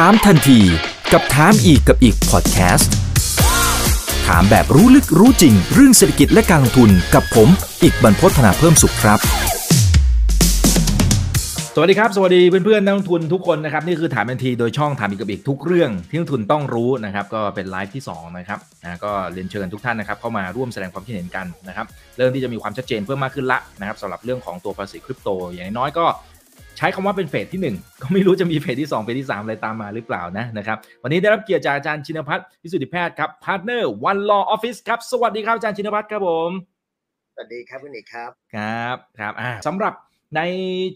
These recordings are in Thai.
ถามทันทีกับถามอีกกับอีกพอดแคสต์ถามแบบรู้ลึกรู้จริง เรื่องเศรษฐกิจและการลงทุนกับผม อีกบรรพฒนาเพิ่มสุขครับ สวัสดีครับ สวัสดีเพื่อนๆนักลงทุนทุกคนนะครับ นี่คือถามทันทีโดยช่องถามอีกกับอีกทุกเรื่องที่นักลงทุนต้องรู้นะครับ ก็เป็นไลฟ์ที่2นะครับนะก็เรียนเชิญทุกท่านนะครับเข้ามาร่วมแสดงความคิดเห็นกันนะครับเรื่องที่จะมีความชัดเจนเพิ่มมากขึ้นละนะครับสำหรับเรื่องของตัวภาษีคริปโต อย่างน้อยก็ ใช้คำว่าเป็นเฟสที่ 1 ก็ไม่รู้จะมีเฟสที่ 2 เฟสที่ 3 อะไรตามมาหรือเปล่านะนะครับ วันนี้ได้รับเกียรติจากอาจารย์ชินภัทรวิสุทธิแพทย์ครับ partner One Law Office ครับ สวัสดีครับอาจารย์ชินภัทรครับผม สวัสดีครับคุณอิกครับ ครับครับอ่าสำหรับใน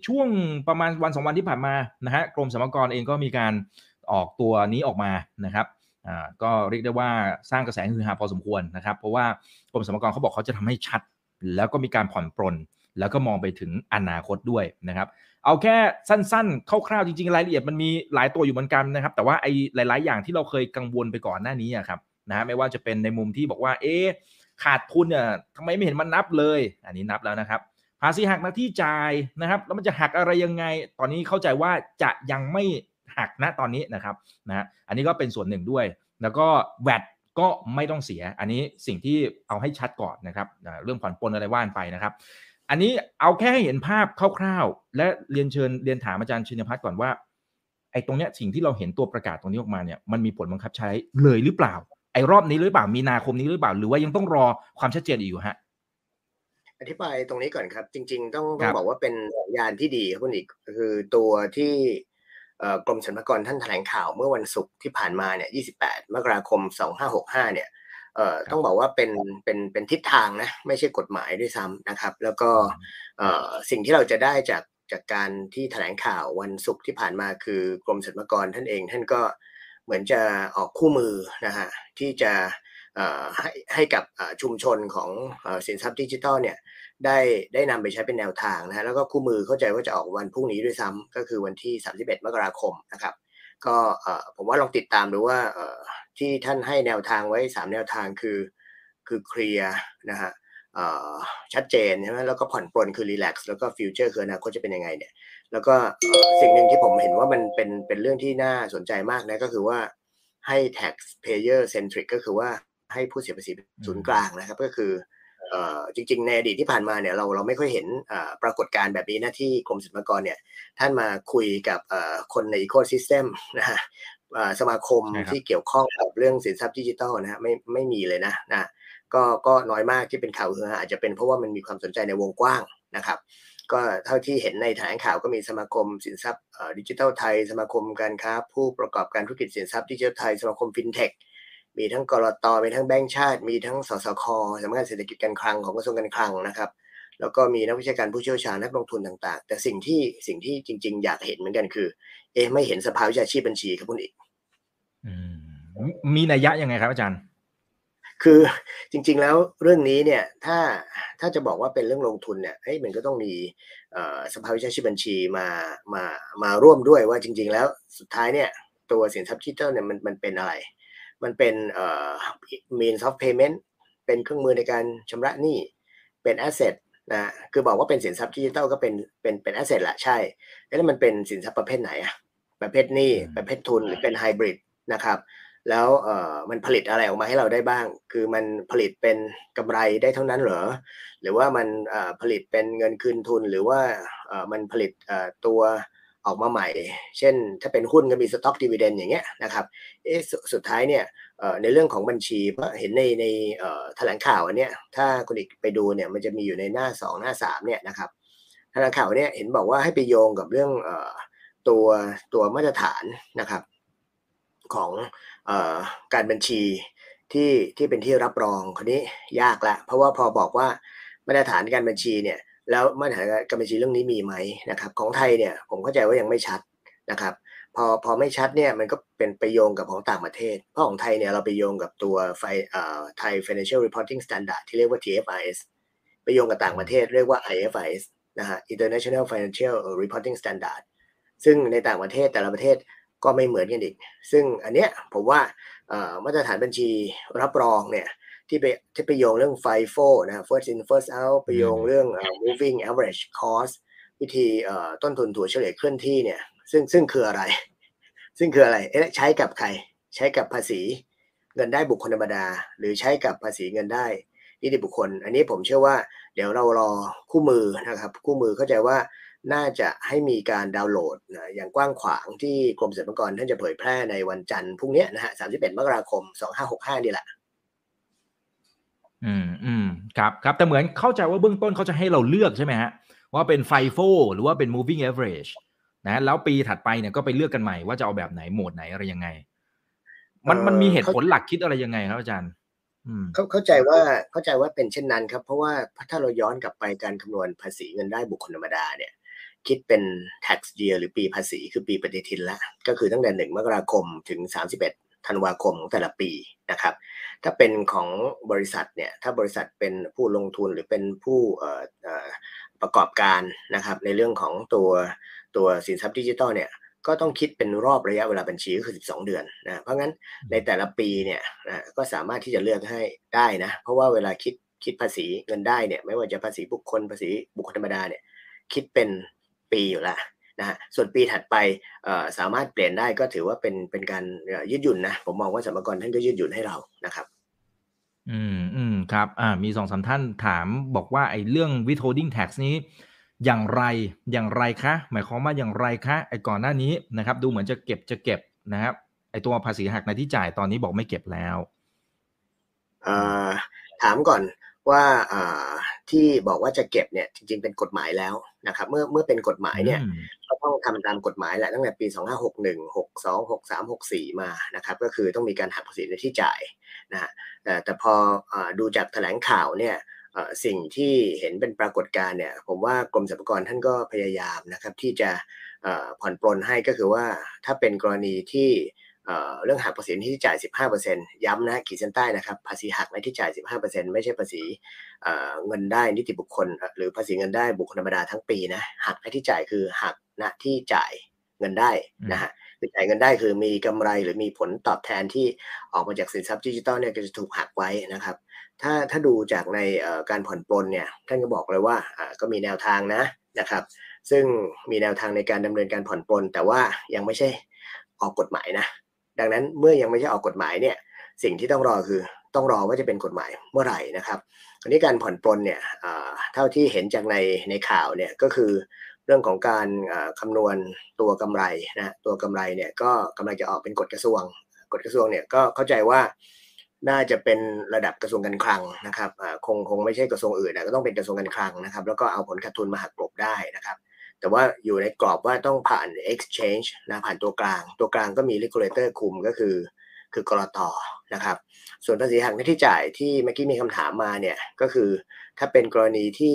ช่วงประมาณวันสองวันที่ผ่านมานะฮะกรมสรรพากรเองก็มีการออกตัวนี้ออกมานะครับอ่าก็เรียกได้ว่าสร้างกระแสฮือฮาพอสมควรนะครับ เพราะว่ากรมสรรพากรเขาบอกเขาจะทำให้ชัด แล้วก็มีการผ่อนปรนแล้วก็มองไปถึงอนาคตด้วยนะครับ เอาแค่สั้นๆคร่าวๆจริงๆรายละเอียดมันมีหลายตัวอยู่เหมือนกันนะครับ แต่ว่าไอ้หลาย ๆ อย่างที่เราเคยกังวลไปก่อนหน้านี้ครับนะฮะไม่ว่าจะเป็นในมุมที่บอกว่า เอ๊ะขาดทุนเนี่ยทำไมไม่เห็นมันนับเลย อันนี้นับแล้วนะครับ ภาษีหักหน้าที่จ่ายนะครับ แล้วมันจะหักอะไรยังไง ตอนนี้เข้าใจว่าจะยังไม่หักนะตอนนี้นะครับนะฮะอันนี้ก็เป็นส่วนหนึ่งด้วย แล้วก็แวดก็ไม่ต้องเสีย อันนี้สิ่งที่เอาให้ชัดก่อนนะครับ เรื่องผ่อนปลนอะไรว่านไปนะครับ อันนี้เอาแค่ให้เห็นภาพคร่าวๆ และเรียนเชิญเรียนถามอาจารย์ชินพัฒน์ก่อนว่าไอ้ตรงเนี้ยสิ่งที่เราเห็นตัวประกาศตรงนี้ออกมาเนี่ยมันมีผลบังคับใช้เลยหรือเปล่า ไอ้รอบนี้หรือเปล่ามีนาคมนี้หรือเปล่า หรือว่ายังต้องรอความชัดเจนอีกอยู่ฮะอธิบายตรงนี้ก่อนครับ จริง ๆ ต้องคต้รัองบบอกว่าเป็นสัญญาณที่ดีครับคุณเอกคือตัวที่เอ่อกรมสรรพากรท่านแถลงข่าวเมื่อวันศุกร์ที่ผ่านมาเนี่ย 28 มกราคม 2565 เนี่ย เอ่อต้องบอกว่าเป็นเป็นเป็นทิศทางนะไม่ใช่กฎหมายด้วยซ้ำนะครับ แล้วก็เอ่อสิ่งที่เราจะได้จากจากการที่แถลงข่าววันศุกร์ที่ผ่านมาคือกรมสรรพากรท่านเอง ท่านก็เหมือนจะออกคู่มือนะฮะที่จะเอ่อให้ให้กับเอ่อชุมชนของเอ่อสินทรัพย์ดิจิทัลเนี่ยได้ได้นำไปใช้เป็นแนวทางนะฮะแล้วก็คู่มือเข้าใจว่าจะออกวันพรุ่งนี้ด้วยซ้ำก็คือวันที่ 31 มกราคมนะครับ ก็เอ่อผมว่าลองติดตามดูว่าเอ่อ ที่ท่านให้แนวทางไว้ 3 แนวทางคือคือ clear นะฮะชัดเจนใช่ไหมแล้วก็ผ่อนปลนคือ relax แล้วก็ future คืออนาคตจะเป็นยังไงเนี่ย แล้วก็สิ่งหนึ่งที่ผมเห็นว่ามันเป็นเป็นเรื่องที่น่าสนใจมากนะก็คือว่าให้ tax payer centric ก็คือว่าให้ผู้เสียภาษีเป็นศูนย์กลางนะครับก็คืออจริงๆ ในอดีตที่ผ่านมาเนี่ยเราเราไม่ค่อยเห็นปรากฏการณ์แบบนี้นะที่กรมสรรพากรเนี่ยท่านมาคุยกับคนใน ecosystem นะฮะ สมาคมใช่ครับที่เกี่ยวข้องกับเรื่องสินทรัพย์ดิจิทัลนะฮะไม่ไม่มีเลยนะนะก็ก็น้อยมากที่เป็นข่าวฮือฮาอาจจะเป็นเพราะว่ามันมีความสนใจในวงกว้างนะครับก็เท่าที่เห็นในแถลงข่าวก็มีสมาคมสินทรัพย์ดิจิทัลไทย สมาคมการค้าผู้ประกอบการธุรกิจสินทรัพย์ดิจิทัลไทย สมาคมฟินเทค มีทั้งกลตมีทั้งแบงก์ชาติ มีทั้งสศคสำนักงานเศรษฐกิจการคลังของกระทรวงการคลังนะครับ แล้วก็มีนักวิชาการผู้เชี่ยวชาญนักลงทุนต่างๆ แต่สิ่งที่สิ่งที่จริง ๆ อยากเห็นเหมือนกันคือ เอ๊ะไม่เห็นสภาวิชาชีพบัญชีครับคุณเอกอืมมีนัยยะยังไงครับอาจารย์ คือจริง ๆ แล้วเรื่องนี้เนี่ยถ้าถ้าจะบอกว่าเป็นเรื่องลงทุนเนี่ยเฮ้ยมันก็ต้องมีเอ่อสภาวิชาชีพบัญชีมามามาร่วมด้วยว่าจริง ๆ แล้วสุดท้ายเนี่ยตัวสินทรัพย์ดิจิทัลเนี่ยมันมันเป็นอะไร มันเป็นเอ่อ means of payment เป็นเครื่องมือในการชำระหนี้ เป็น asset นะคือบอกว่าเป็นสินทรัพย์ดิจิทัลก็เป็นเป็นเป็น asset แหละใช่แล้วมันเป็นสินทรัพย์ประเภทไหนอะประเภทหนี้อืมประเภททุนหรือเป็นไฮบริดนะครับแล้วเอ่อมันผลิตอะไรออกมาให้เราได้บ้าง คือมันผลิตเป็นกำไรได้เท่านั้นเหรอ หรือว่ามันเอ่อผลิตเป็นเงินคืนทุน หรือว่าเอ่อมันผลิตเอ่อตัว ออกมาใหม่ เช่น ถ้าเป็นหุ้นก็มีสต็อกดีเวเดนอย่างเงี้ยนะครับเอ๊ะสสุดท้ายเนี่ยในเรื่องของบัญชีเพราะเห็นในในแถลงข่าวอันเนี้ยถ้าคุณอีกไปดูเนี่ยมันจะมีอยู่ในหน้าสองหน้าสามเนี่ยนะครับแถลงข่าวเนี่ยเห็นบอกว่าให้ไปโยงกับเรื่องตัวตัวมาตรฐานนะครับของออการบัญชีที่ที่เป็นที่รับรองคนนี้ยากละเพราะว่าพอบอกว่ามาตรฐานการบัญชีเนี่ย แล้วมาตรฐานการบัญชีเรื่องนี้มีไหมนะครับ ของไทยเนี่ยผมเข้าใจว่ายังไม่ชัดนะครับ พอพอไม่ชัดเนี่ยมันก็เป็นไปโยงกับของต่างประเทศ เพราะของไทยเนี่ยเราไปโยงกับตัวไฟเอ่อไทย Financial Reporting Standard ที่เรียกว่า TFRS ไปโยงกับต่างประเทศเรียกว่า IFRS นะฮะ International Financial Reporting Standard ซึ่งในต่างประเทศแต่ละประเทศก็ไม่เหมือนกันอีก ซึ่งอันเนี้ยผมว่ามาตรฐานบัญชีรับรองเนี่ย ที่ไปที่ไปโยงเรื่อง FIFO นะ first in first out ไปโยงเรื่องเอ่อ moving average cost วิธีเอ่อต้นทุนถั่วเฉลี่ยเคลื่อนที่เนี่ย ซึ่งซึ่งคืออะไร ซึ่งคืออะไรเอ๊ะใช้กับใคร ใช้กับภาษีเงินได้บุคคลธรรมดา หรือใช้กับภาษีเงินได้นิติบุคคล อันนี้ผมเชื่อว่า เดี๋ยวเรารอคู่มือนะครับ คู่มือเข้าใจว่าน่าจะให้มีการดาวน์โหลดนะอย่างกว้างขวางที่กรมสรรพากรท่านจะเผยแพร่ในวันจันทร์พรุ่งนี้นะฮะ 31 มกราคม 2565 นี่แหละ อืมอืมครับครับแต่เหมือนเข้าใจว่าเบื้องต้นเขาจะให้เราเลือกใช่ไหมฮะว่าเป็นไฟโฟหรือว่าเป็น moving average นะแล้วปีถัดไปเนี่ยก็ไปเลือกกันใหม่ว่าจะเอาแบบไหนโหมดไหนอะไรยังไง มันมันมีเหตุผลหลักคิดอะไรยังไงครับอาจารย์เขาเข้าใจว่าเข้าใจว่าเป็นเช่นนั้นครับ เพราะว่าถ้าเราย้อนกลับไปการคำนวณภาษีเงินได้บุคคลธรรมดาเนี่ย คิดเป็น tax year หรือปีภาษีคือปีปฏิทินละก็คือตั้งแต่หนึ่งมกราคมถึง31 ธันวาคมของแต่ละปีนะครับ ถ้าเป็นของบริษัทเนี่ย ถ้าบริษัทเป็นผู้ลงทุนหรือเป็นผู้ประกอบการนะครับ ในเรื่องของตัวตัวสินทรัพย์ดิจิทัลเนี่ยก็ต้องคิดเป็นรอบระยะเวลาบัญชีก็คือ 12 เดือนนะ เพราะงั้นในแต่ละปีเนี่ยนะก็สามารถที่จะเลือกให้ได้นะ เพราะว่าเวลาคิดคิดภาษีเงินได้เนี่ย ไม่ว่าจะภาษีบุคคลภาษีบุคคลธรรมดาเนี่ย คิดเป็นปีอยู่ล้ว นะฮะส่วนปีถัดไปสามารถเปลี่ยนได้ก็ถือว่าเป็นเป็นการยืดหยุ่นนะผมมองว่าสมกรท่านก็ยืดหยุ่นให้เรานะครับอืมอืมครับอ่ามีสองสาท่านถามบอกว่าไอ้เรื่อง withholding tax นี้ อย่างไรอย่างไรคะ หมายความว่าอย่างไรคะไอ้ก่อนหน้านี้นะครับ ดูเหมือนจะเก็บจะเก็บนะครับไอ้ตัวภาษีหักในที่จ่ายตอนนี้บอกไม่เก็บแล้วถามก่อนว่า ที่บอกว่าจะเก็บเนี่ยจริง ๆ เป็นกฎหมายแล้วนะครับ เมื่อเมื่อเป็นกฎหมายเนี่ยก็ต้องทำตามกฎหมายแหละตั้งแต่ปี 2561 62 63 64 มานะครับ ก็คือต้องมีการหักภาษีในที่จ่ายนะฮะแต่พอดูจากแถลงข่าวเนี่ยสิ่งที่เห็นเป็นปรากฏการณ์เนี่ย ผมว่ากรมสรรพากรท่านก็พยายามนะครับ ที่จะผ่อนปลนให้ก็คือว่าถ้าเป็นกรณีที่ เรื่องหักภาษีที่จ่าย 15%ย้ำนะขีดเส้นใต้นะครับภาษีหักในที่จ่าย 15%ไม่ใช่ภาษีเงินได้นิติบุคคล หรือภาษีเงินได้บุคคลธรรมดาทั้งปีนะหักในที่จ่ายคือหักณที่จ่ายเงินได้นะฮะจ่ายเงินได้คือมีกำไรหรือมีผลตอบแทนที่ออกมาจากสินทรัพย์ดิจิตอลเนี่ยก็จะถูกหักไว้นะครับ ถ้าถ้าดูจากในการผ่อนปลนเนี่ยท่านก็บอกเลยว่าก็มีแนวทางนะนะครับ ซึ่งมีแนวทางในการดำเนินการผ่อนปลนแต่ว่ายังไม่ใช่ออกกฎหมายนะ ดังนั้นเมื่อยังไม่ใช่ออกกฎหมายเนี่ยสิ่งที่ต้องรอคือต้องรอว่าจะเป็นกฎหมายเมื่อไหร่นะครับอันนี้การผ่อนปลนเนี่ยเท่าที่เห็นจากในในข่าวเนี่ยก็คือเรื่องของการคำนวณตัวกำไรนะตัวกำไรเนี่ยก็กำลังจะออกเป็นกฎกระทรวง กฎกระทรวงเนี่ยก็เข้าใจว่าน่าจะเป็นระดับกระทรวงการคลังนะครับคงคงไม่ใช่กระทรวงอื่นนะก็ต้องเป็นกระทรวงการคลังนะครับ แล้วก็เอาผลขาดทุนมาหักกลบได้นะครับ แต่ว่าอยู่ในกรอบว่าต้องผ่าน exchange นะผ่านตัวกลาง ตัวกลางก็มี regulator คุมก็คือ คือกรตนะครับ ส่วนภาษีหักหน้าที่จ่ายที่เมื่อกี้มีคำถามมาเนี่ย ก็คือถ้าเป็นกรณีที่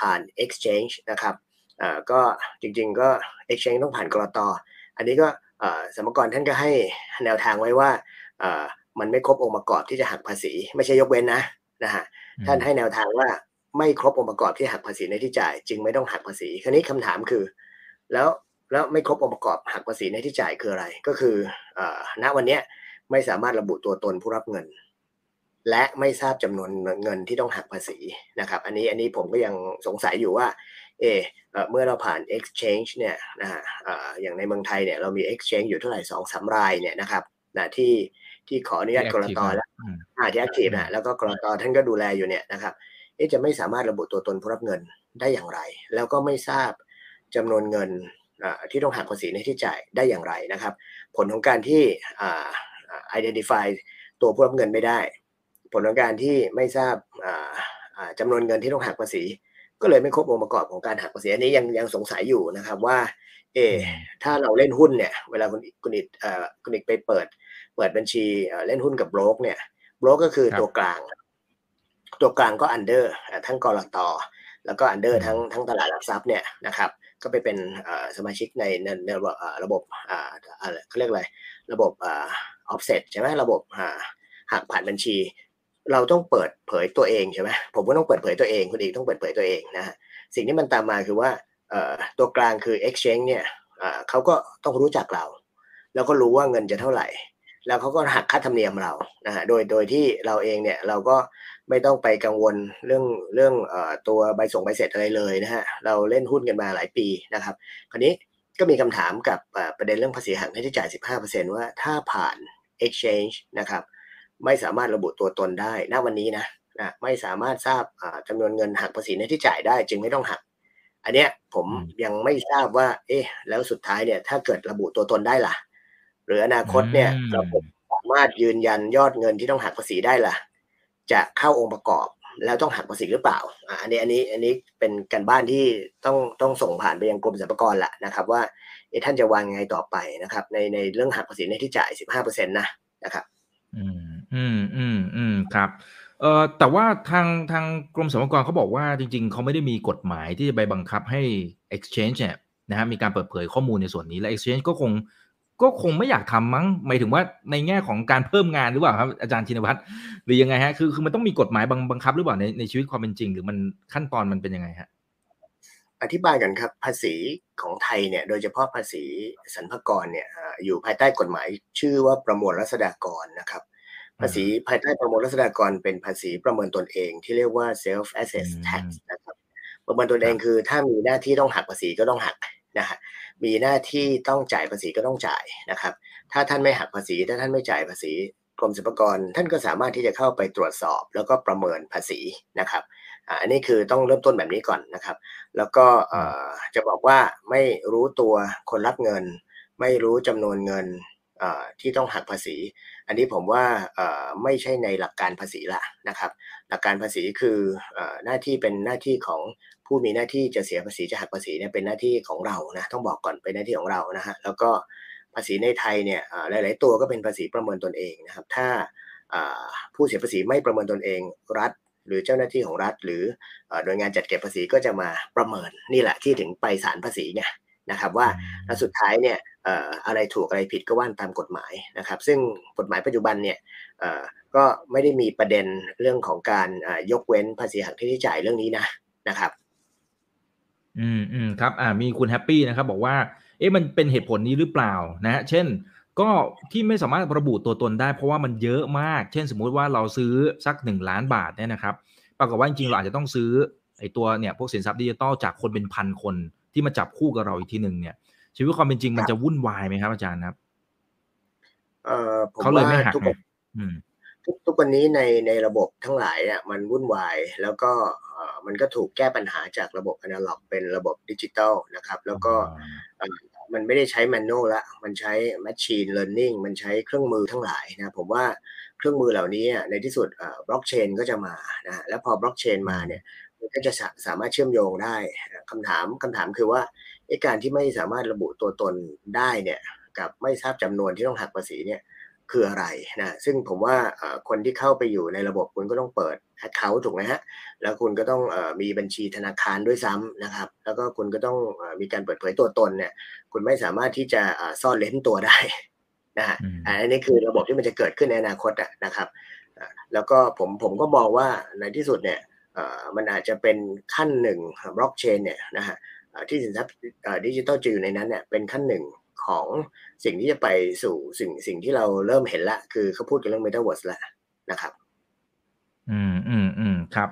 ผ่าน exchange นะครับก็จริงๆก็ exchange ต้องผ่านกรตอันนี้ก็สมกรท่านก็ให้แนวทางไว้ว่ามันไม่ครบองค์ประกอบที่จะหักภาษี ไม่ใช่ยกเว้นนะนะฮะท่านให้แนวทางว่า ไม่ครบองค์ประกอบที่หักภาษีในที่จ่าย จึงไม่ต้องหักภาษีคราวนี้คำถามคือ แล้วแล้วไม่ครบองค์ประกอบหักภาษีในที่จ่ายคืออะไร ก็คืออณวันนี้ไม่สามารถระบุตัวตนผู้รับเงิน และไม่ทราบจำนวนเงินที่ต้องหักภาษีนะครับ อันนี้อันนี้ผมก็ยังสงสัยอยู่ว่า เอเมื่อเราผ่าน exchange เนี่ยนะฮะอย่างในเมืองไทยเนี่ยเรามี exchange อยู่เท่าไหร่สองสามรายเนี่ยนะครับนะที่ที่ขออนุญาตกรตแล้วอ่าที่แอคทีฟนะแล้วก็กรตท่านก็ดูแลอยู่เนี่ยนะครับเอ๊ จะไม่สามารถระบุตัวตนผู้รับเงินได้อย่างไร แล้วก็ไม่ทราบจำนวนเงินที่ต้องหักภาษีในที่จ่ายได้อย่างไรนะครับ ผลของการที่ identify ตัวผู้รับเงินไม่ได้ ผลของการที่ไม่ทราบจำนวนเงินที่ต้องหักภาษี ก็เลยไม่ครบองค์ประกอบของการหักภาษีอันนี้ยังยังสงสัยอยู่นะครับว่า เอ ถ้าเราเล่นหุ้นเนี่ย เวลาคุณคุณอิกคุณอิกไปเปิด เปิดบัญชีเล่นหุ้นกับโบรกเนี่ยโบรกก็คือตัวกลาง ตัวกลางก็ under ทั้งกลตแล้วก็ under ทั้งทั้งตลาดหลักทรัพย์เนี่ยนะครับก็ไปเป็นสมาชิกในในระบบเขาเรียกอะไรระบบออฟเซ็ตใช่ไหมระบบหักผ่านบัญชี เราต้องเปิดเผยตัวเองใช่ไหมผมก็ต้องเปิดเผยตัวเองคุณอิกต้องเปิดเผยตัวเองนะฮะสิ่งที่มันตามมาคือว่าตัวกลางคือ exchange เนี่ยเขาก็ต้องรู้จักเรา แล้วก็รู้ว่าเงินจะเท่าไหร่ แล้วเขาก็หักค่าธรรมเนียมเรานะฮะโดยโดยที่เราเองเนี่ยเราก็ ไม่ต้องไปกังวลเรื่องเรื่องเอ่อตัวใบส่งใบเสร็จอะไรเลยนะฮะเราเล่นหุ้นกันมาหลายปีนะครับ คราวนี้ก็มีคำถามกับประเด็นเรื่องภาษีหักที่จ่าย 15%ว่าถ้าผ่าน exchange นะครับ ไม่สามารถระบุตัวตนได้ณวันนี้นะนะไม่สามารถทราบจำนวนเงินหักภาษีที่จ่ายได้ จึงไม่ต้องหัก อันเนี้ยผมยังไม่ทราบว่า เอ๊ะ แล้วสุดท้ายเนี่ย ถ้าเกิดระบุตัวตนได้ล่ะ หรืออนาคตเนี่ยระบบสามารถยืนยันยอดเงินที่ต้องหักภาษีได้ล่ะ จะเข้าองค์ประกอบ แล้วต้องหักภาษีหรือเปล่าอันนี้อันนี้อันนี้เป็นการบ้านที่ต้องต้องส่งผ่านไปยังกรมสรรพากรแหละนะครับ ว่าท่านจะวางไงต่อไปนะครับ ในในเรื่องหักภาษีในที่จ่ายสิบห้าเปอร์เซ็นต์นะนะครับ อืมอืมอืมอืมครับเอ่อแต่ว่าทางทางกรมสรรพากรเขาบอกว่าจริง ๆ เขาไม่ได้มีกฎหมายที่จะไปบังคับให้ exchange เนี่ยนะฮะมีการเปิดเผยข้อมูลในส่วนนี้และ exchange ก็คง ก็คงไม่อยากทำมั้งหมายถึงว่าในแง่ของการเพิ่มงานหรือเปล่าครับอาจารย์ชินวัตรหรือยังไงฮะคือคือมันต้องมีกฎหมายบังบังคับหรือเปล่าในในชีวิตความเป็นจริง หรือมันขั้นตอนมันเป็นยังไงฮะอธิบายกันครับภาษีของไทยเนี่ยโดยเฉพาะภาษีสรรพากรเนี่ยอยู่ภายใต้กฎหมายชื่อว่าประมวลรัษฎากรนะครับ ภาษีภายใต้ประมวลรัษฎากรเป็นภาษีประเมินตนเองที่เรียกว่า self assess tax นะครับประเมินตนเองคือถ้ามีหน้าที่ต้องหักภาษีก็ต้องหักนะฮะ มีหน้าที่ต้องจ่ายภาษีก็ต้องจ่ายนะครับ ถ้าท่านไม่หักภาษี ถ้าท่านไม่จ่ายภาษีกรมสรรพากรท่านก็สามารถที่จะเข้าไปตรวจสอบ แล้วก็ประเมินภาษีนะครับอันนี้คือต้องเริ่มต้นแบบนี้ก่อนนะครับ แล้วก็จะบอกว่าไม่รู้ตัวคนรับเงิน ไม่รู้จำนวนเงินที่ต้องหักภาษี อันนี้ผมว่าไม่ใช่ในหลักการภาษีละนะครับ หลักการภาษีคือหน้าที่เป็นหน้าที่ของผู้มีหน้าที่จะเสียภาษีจะหักภาษีเนี่ยเป็นหน้าที่ของเรานะต้องบอกก่อนเป็นหน้าที่ของเรานะฮะแล้วก็ภาษีในไทยเนี่ยหลาย ๆ ตัวก็เป็นภาษีประเมินตนเองนะครับ ถ้าผู้เสียภาษีไม่ประเมินตนเองรัฐ หรือเจ้าหน้าที่ของรัฐ หรือโดยงานจัดเก็บภาษีก็จะมาประเมินนี่แหละที่ถึงไปศาลภาษีไง นะครับว่าแล้วสุดท้ายเนี่ยอะไรถูกอะไรผิดก็ว่านตามกฎหมายนะครับ ซึ่งกฎหมายปัจจุบันเนี่ยก็ไม่ได้มีประเด็นเรื่องของการยกเว้นภาษีหักที่จ่ายเรื่องนี้นะนะครับ อืมอืมครับอ่ามีคุณแฮปปี้นะครับ บอกว่า เอ๊ะมันเป็นเหตุผลนี้หรือเปล่านะฮะเช่น ก็ที่ไม่สามารถระบุตัวตนได้ เพราะว่ามันเยอะมาก เช่นสมมุติว่าเราซื้อสักหนึ่งล้านบาทเนี่ยนะครับ ปรากฏว่าจริงๆเราอาจจะต้องซื้อไอ้ตัวเนี่ยพวกสินทรัพย์ดิจิตอลจากคนเป็นพันคน ที่มาจับคู่กับเราอีกทีหนึ่งเนี่ย ชีวิตความเป็นจริงมันจะวุ่นวายไหมครับอาจารย์ครับเออเขาเลยไม่หักทุกทุกวันนี้ในในระบบทั้งหลายเนี่ยมันวุ่นวายแล้วก็มันก็ถูกแก้ปัญหาจากระบบอนาล็อกเป็นระบบดิจิตอลนะครับ แล้วก็มันไม่ได้ใช้ manual ละ มันใช้ machine learning มันใช้เครื่องมือทั้งหลายนะผมว่าเครื่องมือเหล่านี้ในที่สุดบล็อกเชนก็จะมานะแล้วพอบล็อกเชนมาเนี่ย มันก็จะสามารถเชื่อมโยงได้คำถามคำถามคือว่าการที่ไม่สามารถระบุตัวตนได้เนี่ยกับไม่ทราบจำนวนที่ต้องหักภาษีเนี่ยคืออะไรนะซึ่งผมว่าคนที่เข้าไปอยู่ในระบบคุณก็ต้องเปิด account ถูกไหมฮะแล้วคุณก็ต้องมีบัญชีธนาคารด้วยซ้ำนะครับ แล้วก็คุณก็ต้องมีการเปิดเผยตัวตนเนี่ย คุณไม่สามารถที่จะซ่อนเร้นตัวได้นะฮะอันนี้คือระบบที่มันจะเกิดขึ้นในอนาคตนะครับแล้วก็ผมผมก็มองว่าในที่สุดเนี่ย มันอาจจะเป็นขั้นหนึ่งบล็อกเชนเนี่ยนะฮะที่สินทรัพย์ดิจิตอลจะอยู่ในนั้นเนี่ยเป็นขั้นหนึ่งของสิ่งที่จะไปสู่สิ่งสิ่งที่เราเริ่มเห็นละ คือเขาพูดกันเรื่อง Metaverse แล้วนะครับ อืมอืมอืมครับ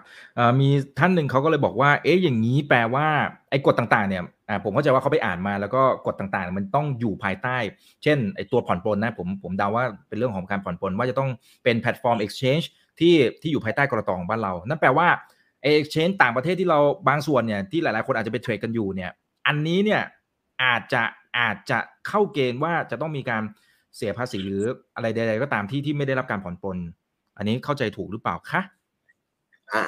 มีท่านหนึ่งเขาก็เลยบอกว่า เอ๊ะอย่างนี้แปลว่าไอ้กฎต่างๆ เนี่ยผมเข้าใจว่าเขาไปอ่านมาแล้วก็กฎต่างๆ มันต้องอยู่ภายใต้ เช่นไอ้ตัวผ่อนปลนนะผมผมเดาว่าเป็นเรื่องของการผ่อนปลนว่าจะต้องเป็นแพลตฟอร์ม exchange ที่ที่อยู่ภายใต้กรตองบ้านเรา นั่นแปลว่า ไอ้ exchange ต่างประเทศที่เราบางส่วนเนี่ยที่หลายๆ คนอาจจะไปเทรดกันอยู่เนี่ย อันนี้เนี่ยอาจจะอาจจะเข้าเกณฑ์ว่าจะต้องมีการเสียภาษีหรืออะไรใดๆก็ตามที่ที่ไม่ได้รับการผ่อนปลนอันนี้เข้าใจถูกหรือเปล่าคะอ่า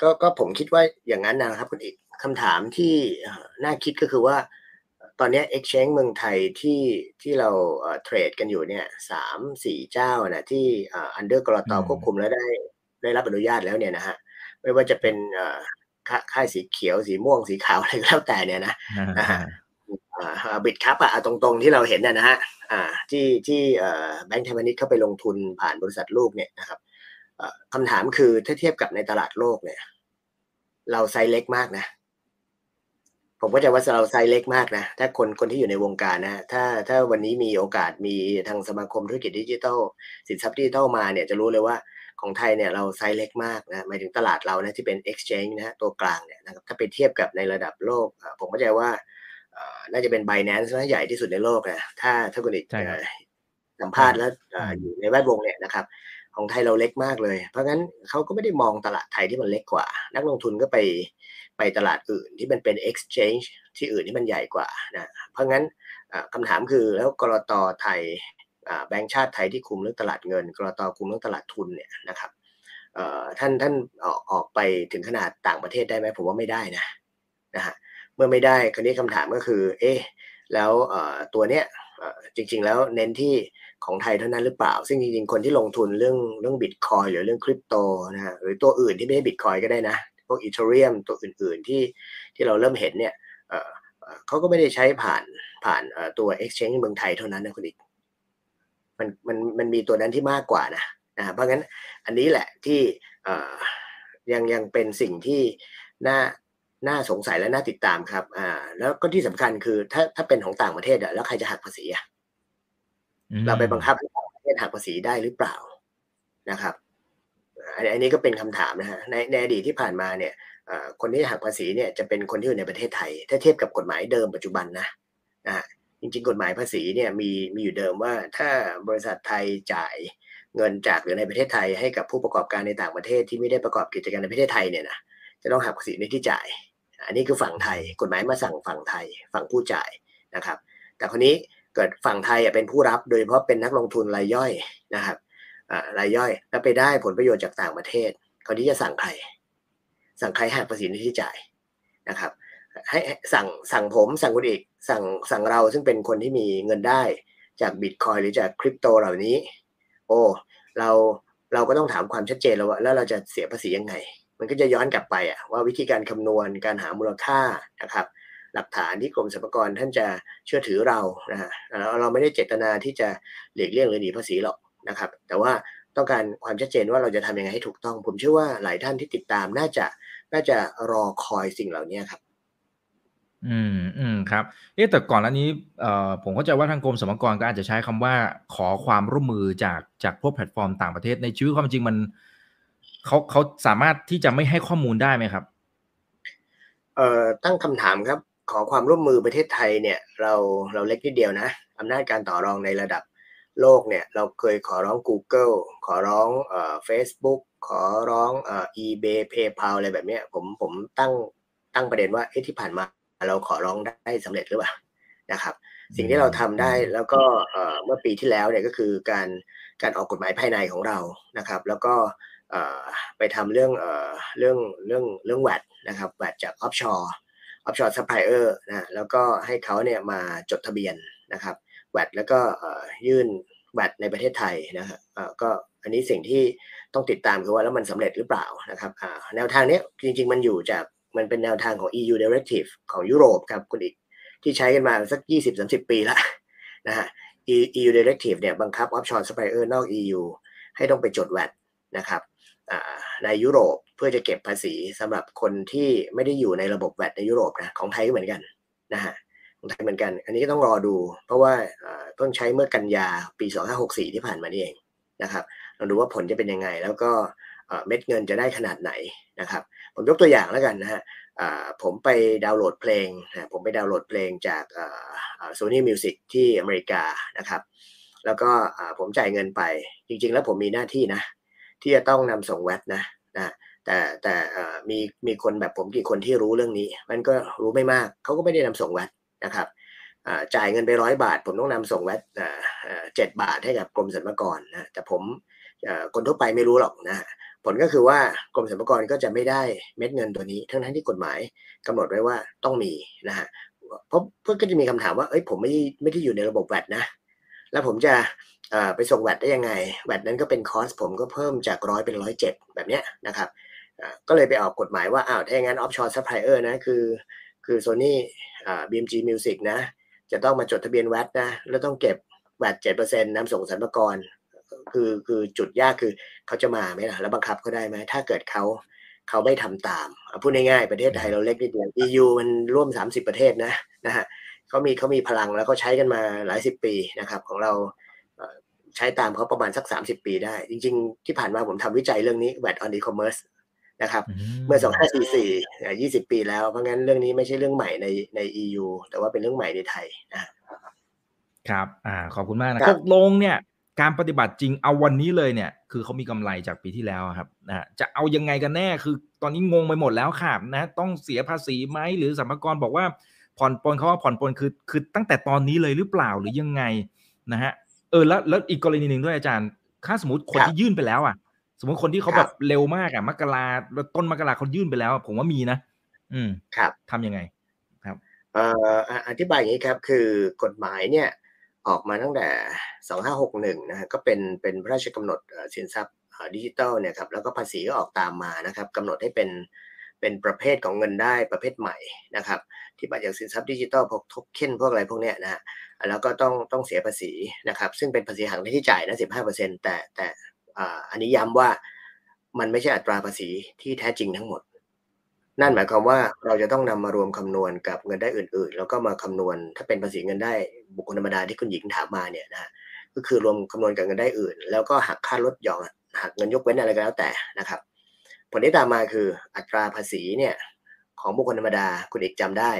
ก็ก็ผมคิดว่าอย่างนั้นนะครับคุณอีกคำถามที่น่าคิดก็คือว่า ตอนนี้ exchange เมืองไทยที่ที่เราเทรดกันอยู่เนี่ยสามสี่เจ้านะที่อันเดอร์กรอตควบคุมแล้วได้ได้รับอนุญาตแล้วเนี่ยนะฮะ ไม่ว่าจะเป็นค่ายสีเขียวสีม่วงสีขาวอะไรก็แล้วแต่เนี่ยนะBitkub อะตรงๆที่เราเห็นนะฮะที่ที่แบงก์ไทยพาณิชย์เข้าไปลงทุนผ่านบริษัทลูกเนี่ยนะครับคำถามคือถ้าเทียบกับในตลาดโลกเนี่ย เราไซส์เล็กมากนะ ผมก็จะว่าเราไซส์เล็กมากนะ ถ้าคนคนที่อยู่ในวงการนะ ถ้าถ้าวันนี้มีโอกาสมีทางสมาคมธุรกิจดิจิทัลสินทรัพย์ดิจิทัลมาเนี่ยจะรู้เลยว่า ของไทยเนี่ยเราไซส์เล็กมากนะหมายถึงตลาดเรานะที่เป็น exchange นะตัวกลางเนี่ยนะครับถ้าไปเทียบกับในระดับโลก ผมเข้าใจว่าน่าจะเป็น b บ n a n c e นะใหญ่ที่สุดในโลกนะถ้าถ้าคุณอีกสัมภาษณ์แล้วอยู่ในแวดวงเนี่ยนะครับของไทยเราเล็กมากเลย เพราะงั้นเขาก็ไม่ได้มองตลาดไทยที่มันเล็กกว่า นักลงทุนก็ไปไปตลาดอื่นที่มันเป็น exchange ที่อื่นที่มันใหญ่กว่านะเพราะงั้นคำถามคือแล้วกรตไทย แบงก์ชาติไทยที่คุมเรื่องตลาดเงินกรตคุมเรื่องตลาดทุนเนี่ยนะครับท่านท่านออกไปถึงขนาดต่างประเทศได้ไหมผมว่าไม่ได้นะนะฮะเมื่อไม่ได้คราวนี้คำถามก็คือ เอ๊ะแล้วตัวเนี้ยจริงๆแล้วเน้นที่ของไทยเท่านั้นหรือเปล่า ซึ่งจริงๆ คนที่ลงทุนเรื่องเรื่องบิตคอยหรือเรื่องคริปโตนะฮะหรือตัวอื่นที่ไม่ใช่บิตคอยก็ได้นะ พวกอีเทเรียมตัวอื่นๆที่ที่เราเริ่มเห็นเนี่ยเขาก็ไม่ได้ใช้ผ่านผ่านตัว exchange เมืองไทยเท่านั้นนะคุณอีก มันมันมันมีตัวนั้นที่มากกว่านะนะเพราะงั้นอันนี้แหละที่ยังยังเป็นสิ่งที่น่าน่าสงสัยและน่าติดตามครับ อ่า แล้วก็ที่สำคัญคือถ้าถ้าเป็นของต่างประเทศอะแล้วใครจะหักภาษีอะเราไปบังคับให้ต่างประเทศหักภาษีได้หรือเปล่านะครับ อันนี้ก็เป็นคำถามนะฮะในในอดีตที่ผ่านมาเนี่ยคนที่หักภาษีเนี่ยจะเป็นคนที่อยู่ในประเทศไทย ถ้าเทียบกับกฎหมายเดิมปัจจุบันนะนะ จริงๆ กฎหมายภาษีเนี่ยมีมีอยู่เดิมว่าถ้าบริษัทไทยจ่ายเงินจากหรือในประเทศไทยให้กับผู้ประกอบการในต่างประเทศที่ไม่ได้ประกอบกิจการในประเทศไทยเนี่ยนะจะต้องหักภาษีในที่จ่าย อันนี้คือฝั่งไทย กฎหมายมาสั่งฝั่งไทย ฝั่งผู้จ่ายนะครับ แต่คนนี้เกิดฝั่งไทยเป็นผู้รับโดยเฉพาะเป็นนักลงทุนรายย่อยนะครับรายย่อยแล้วไปได้ผลประโยชน์จากต่างประเทศคนที่จะสั่งใคร สั่งใครหักภาษีในที่จ่ายนะครับ ให้สั่งสั่งผมสั่งคุณอีก สั่งสั่งเราซึ่งเป็นคนที่มีเงินได้จากบิตคอยหรือจากคริปโตเหล่านี้ โอ้เราเราก็ต้องถามความชัดเจนแล้วว่าแล้วเราจะเสียภาษียังไง มันก็จะย้อนกลับไปอะว่าวิธีการคำนวณการหามูลค่านะครับ หลักฐานที่กรมสรรพากรท่านจะเชื่อถือเรานะฮะเราไม่ได้เจตนาที่จะหลีกเลี่ยงหรือหนีภาษีหรอกนะครับ แต่ว่าต้องการความชัดเจนว่าเราจะทำยังไงให้ถูกต้อง ผมเชื่อว่าหลายท่านที่ติดตามน่าจะน่าจะรอคอยสิ่งเหล่านี้ครับ อืมอืมครับ เอ๊แต่ก่อนอันนี้เอ่อผมเข้าใจว่าทางกรมสรรพากรก็อาจจะใช้คำว่าขอความร่วมมือจากจากพวกแพลตฟอร์มต่างประเทศในชีวิตความจริงมันเขาเขาสามารถที่จะไม่ให้ข้อมูลได้ไหมครับ เอ่อตั้งคำถามครับ ขอความร่วมมือประเทศไทยเนี่ยเราเราเล็กนิดเดียวนะอำนาจการต่อรองในระดับโลกเนี่ยเราเคยขอร้อง Google ขอร้องเอ่อ Facebook ขอร้องเอ่อ eBay PayPal อะไรแบบเนี้ยผมผมตั้งตั้งประเด็นว่าเอ๊ะที่ผ่านมา เราขอร้องได้สำเร็จหรือเปล่านะครับ สิ่งที่เราทำได้แล้วก็เมื่อปีที่แล้วเนี่ยก็คือการการออกกฎหมายภายในของเรานะครับ แล้วก็ไปทำเรื่องเรื่องเรื่องเรื่อง VAT นะครับ VAT จาก offshore offshore supplier นะแล้วก็ให้เขาเนี่ยมาจดทะเบียนนะครับแวดแล้วก็ยื่นแวดในประเทศไทยนะครับก็อันนี้สิ่งที่ต้องติดตามคือว่าแล้วมันสำเร็จหรือเปล่านะครับแนวทางนี้จริง ๆ มันอยู่จาก มันเป็นแนวทางของ EU Directive ของยุโรปครับคุณอีกที่ใช้กันมาสัก 20-30 ปีละนะฮะ EU Directive เนี่ยบังคับ offshore supplier นอก EU ให้ต้องไปจดแวดนะครับในยุโรปเพื่อจะเก็บภาษีสำหรับคนที่ไม่ได้อยู่ในระบบแวดในยุโรปนะของไทยก็เหมือนกันนะฮะของไทยเหมือนกัน อันนี้ก็ต้องรอดู เพราะว่าเพิ่งใช้เมื่อกันยาปี 2564 ที่ผ่านมานี่เองนะครับลองดูว่าผลจะเป็นยังไง แล้วก็เม็ดเงินจะได้ขนาดไหนนะครับ ผมยกตัวอย่างแล้วกันนะฮะผมไปดาวน์โหลดเพลงนะผมไปดาวน์โหลดเพลงจากโซนี่มิวสิกที่อเมริกานะครับ แล้วก็ผมจ่ายเงินไป จริง ๆ แล้วผมมีหน้าที่นะ ที่จะต้องนำส่งแวดนะนะแต่แต่มีมีคนแบบผมกี่คนที่รู้เรื่องนี้ มันก็รู้ไม่มาก เขาก็ไม่ได้นำส่งแวดนะครับจ่ายเงินไปร้อยบาท ผมต้องนำส่งแวดเจ็ดบาทให้กับกรมสรรพากรนะแต่ผมคนทั่วไปไม่รู้หรอกนะ ลก็คือว่ากรมสรรพากรก็จะไม่ได้เม็ดเงินตัวนี้ ทั้งทั้งที่กฎหมายกำหนดไว้ว่าต้องมีนะฮะเพราะเพื่อก็จะมีคำถามว่าเอ้ยผมไม่ไม่ได้อยู่ในระบบแวดนะ แล้วผมจะไปส่งแวดได้ยังไงVAT นั้นก็เป็น cost ผมก็เพิ่มจากร้อยเป็นร้อยเจ็ดแบบเนี้ยนะครับก็เลยไปออกกฎหมายว่าอ้าวถ้าอย่างนั้น offshore supplier นะคือคือโซนี่อ่า BMG Music นะจะต้องมาจดทะเบียน VAT นะแล้วต้องเก็บ VAT เจ็ดเปอร์เซ็นต์นำส่งสรรพากร คือคือจุดยากคือเขาจะมาไหมล่ะ แล้วบังคับเขาได้ไหมถ้าเกิดเขาเขาไม่ทำตามพูดง่ายๆประเทศไทยเราเล็กนิดเดียว EU มันร่วม 30 ประเทศนะนะฮะเขามีเขามีพลังแล้วก็ใช้กันมาหลายสิบปีนะครับ ของเราใช้ตามเขาประมาณสัก 30 ปีได้ จริง ๆ ที่ผ่านมาผมทำวิจัยเรื่องนี้ VAT on e-commerce นะครับ เมื่อ 2544 20 ปีแล้วเพราะงั้นเรื่องนี้ไม่ใช่เรื่องใหม่ในใน EU แต่ว่าเป็นเรื่องใหม่ในไทยนะครับ อ่า ขอบคุณมากนะตกลงเนี่ย การปฏิบัติจริงเอาวันนี้เลยเนี่ย คือเขามีกำไรจากปีที่แล้วครับนะจะเอายังไงกันแน่คือตอนนี้งงไปหมดแล้วค่ะนะ ต้องเสียภาษีไหมหรือสัมภาระบอกว่าผ่อนปลนเขาว่าผ่อนปลนคือคือตั้งแต่ตอนนี้เลยหรือเปล่าหรือยังไงนะฮะเออแล้วแล้วอีกกรณีหนึ่งด้วยอาจารย์ถ้าสมมติคนที่ยื่นไปแล้วอะ สมมติคนที่เขาแบบเร็วมากอะมกราต้นมกราเขายื่นไปแล้ว ผมว่ามีนะ อืมครับทำยังไงครับ เอ่ออธิบายอย่างนี้ครับ คือกฎหมายเนี่ย ออกมาตั้งแต่ สองห้าหกหนึ่งนะฮะก็เป็นเป็นพระราชกำหนดสินทรัพย์ดิจิทัลเนี่ยครับแล้วก็ภาษีก็ออกตามมานะครับกำหนดให้เป็นเป็นประเภทของเงินได้ประเภทใหม่นะครับที่มาจากสินทรัพย์ดิจิทัลพวกทกเค็นพวกอะไรพวกเนี้ยนะฮะแล้วก็ต้องต้องเสียภาษีนะครับซึ่งเป็นภาษีหักที่จ่ายนะสิบห้าเปอร์เซ็นแต่แต่อันนี้ย้ำว่ามันไม่ใช่อัตราภาษีที่แท้จริงทั้งหมด นั่นหมายความว่าเราจะต้องนำมารวมคำนวณกับเงินได้อื่น ๆ แล้วก็มาคำนวณถ้าเป็นภาษีเงินได้บุคคลธรรมดาที่คุณหญิงถามมาเนี่ยนะ ก็คือรวมคำนวณกับเงินได้อื่น แล้วก็หักค่าลดหย่อนหักเงินยกเว้นอะไรก็แล้วแต่นะครับ ผลที่ตามมาคืออัตราภาษีเนี่ยของบุคคลธรรมดาคุณเอกจำได้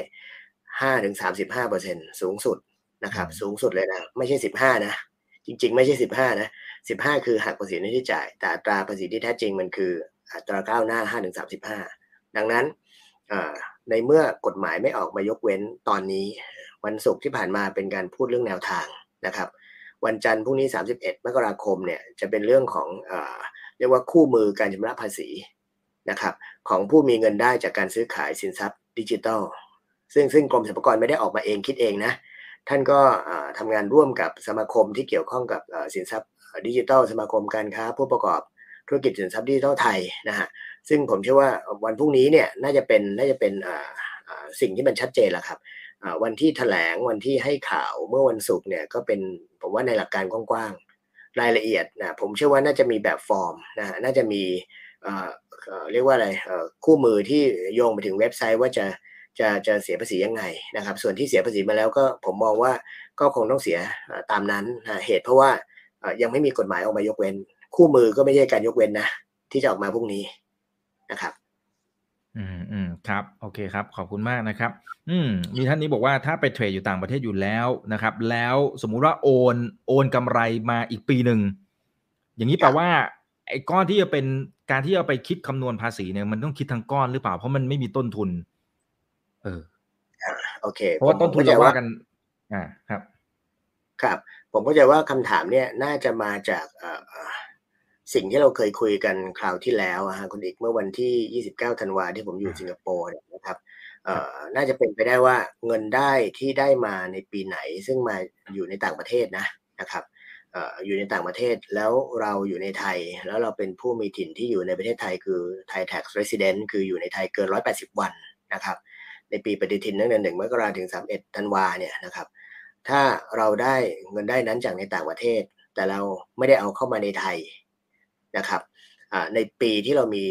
ห้าถึงสามสิบห้าเปอร์เซ็นสูงสุดนะครับ สูงสุดเลยนะไม่ใช่สิบห้านะ จริง ๆ ไม่ใช่สิบห้านะสิบห้าคือหักภาษีในที่จ่าย แต่อัตราภาษีที่แท้จริงมันคืออัตราก้าวหน้าห้าถึงสามสิบห้าดังนั้นในเมื่อกฎหมายไม่ออกมายกเว้นตอนนี้ วันศุกร์ที่ผ่านมาเป็นการพูดเรื่องแนวทางนะครับ วันจันทร์พรุ่งนี้ 31 มกราคมเนี่ยจะเป็นเรื่องของเอเรียกว่าคู่มือการชำระภาษีนะครับของผู้มีเงินได้จากการซื้อขายสินทรัพย์ดิจิทัล ซึ่งซึ่งกรมสรรพากรไม่ได้ออกมาเองคิดเองนะท่านก็ทำงานร่วมกับสมาคมที่เกี่ยวข้องกับสินทรัพย์ดิจิทัลสมาคมการค้าผู้ประกอบธุรกิจสินทรัพย์ดิจิทัลไทยนะฮะซึ่งผมเชื่อว่าวันพรุ่งนี้เนี่ยน่าจะเป็นน่าจะเป็นสิ่งที่มันชัดเจนแล้วครับ วันที่แถลงวันที่ให้ข่าวเมื่อวันศุกร์เนี่ยก็เป็นผมว่าในหลักการกว้างๆรายละเอียดนะผมเชื่อว่าน่าจะมีแบบฟอร์มนะน่าจะมีเรียกว่าอะไรคู่มือที่โยงไปถึงเว็บไซต์ว่าจะจะจะเสียภาษียังไงนะครับ ส่วนที่เสียภาษีมาแล้วก็ผมมองว่าก็คงต้องเสียตามนั้นเหตุเพราะว่ายังไม่มีกฎหมายออกมายกเว้น คู่มือก็ไม่ใช่การยกเว้นนะ ที่จะออกมาพรุ่งนี้นะครับ อืมอืมครับ โอเคครับ ขอบคุณมากนะครับ อืมมีท่านนี้บอกว่าถ้าไปเทรดอยู่ต่างประเทศอยู่แล้วนะครับ แล้วสมมุติว่าโอนโอนกำไรมาอีกปีหนึ่งอย่างนี้แปลว่าไอ้ก้อนที่จะเป็นการที่เอาไปคิดคำนวณภาษีเนี่ยมันต้องคิดทั้งก้อนหรือเปล่าเพราะมันไม่มีต้นทุน เออ โอเค เพราะว่าต้นทุนจะว่า กัน อ่าครับ ครับ ผมก็จะว่าคำถามเนี่ยน่าจะมาจาก สิ่งที่เราเคยคุยกันคราวที่แล้วฮะคุณอีกเมื่อวันที่ 29ธันวาที่ผมอยู่สิงคโปร์นะครับน่าจะเป็นไปได้ว่าเงินได้ที่ได้มาในปีไหน ซึ่งมาอยู่ในต่างประเทศนะนะครับอยู่ในต่างประเทศแล้วเราอยู่ในไทย แล้วเราเป็นผู้มีถิ่นที่อยู่ในประเทศไทยคือไทย tax resident คืออยู่ในไทยเกิน 180 วันนะครับ ในปีปฏิทินตั้งแต่หนึ่งมกราถึง 31ธันวาเนี่ยนะครับ ถ้าเราได้เงินได้นั้นจากในต่างประเทศ แต่เราไม่ได้เอาเข้ามาในไทย นะครับในปีที่เรามี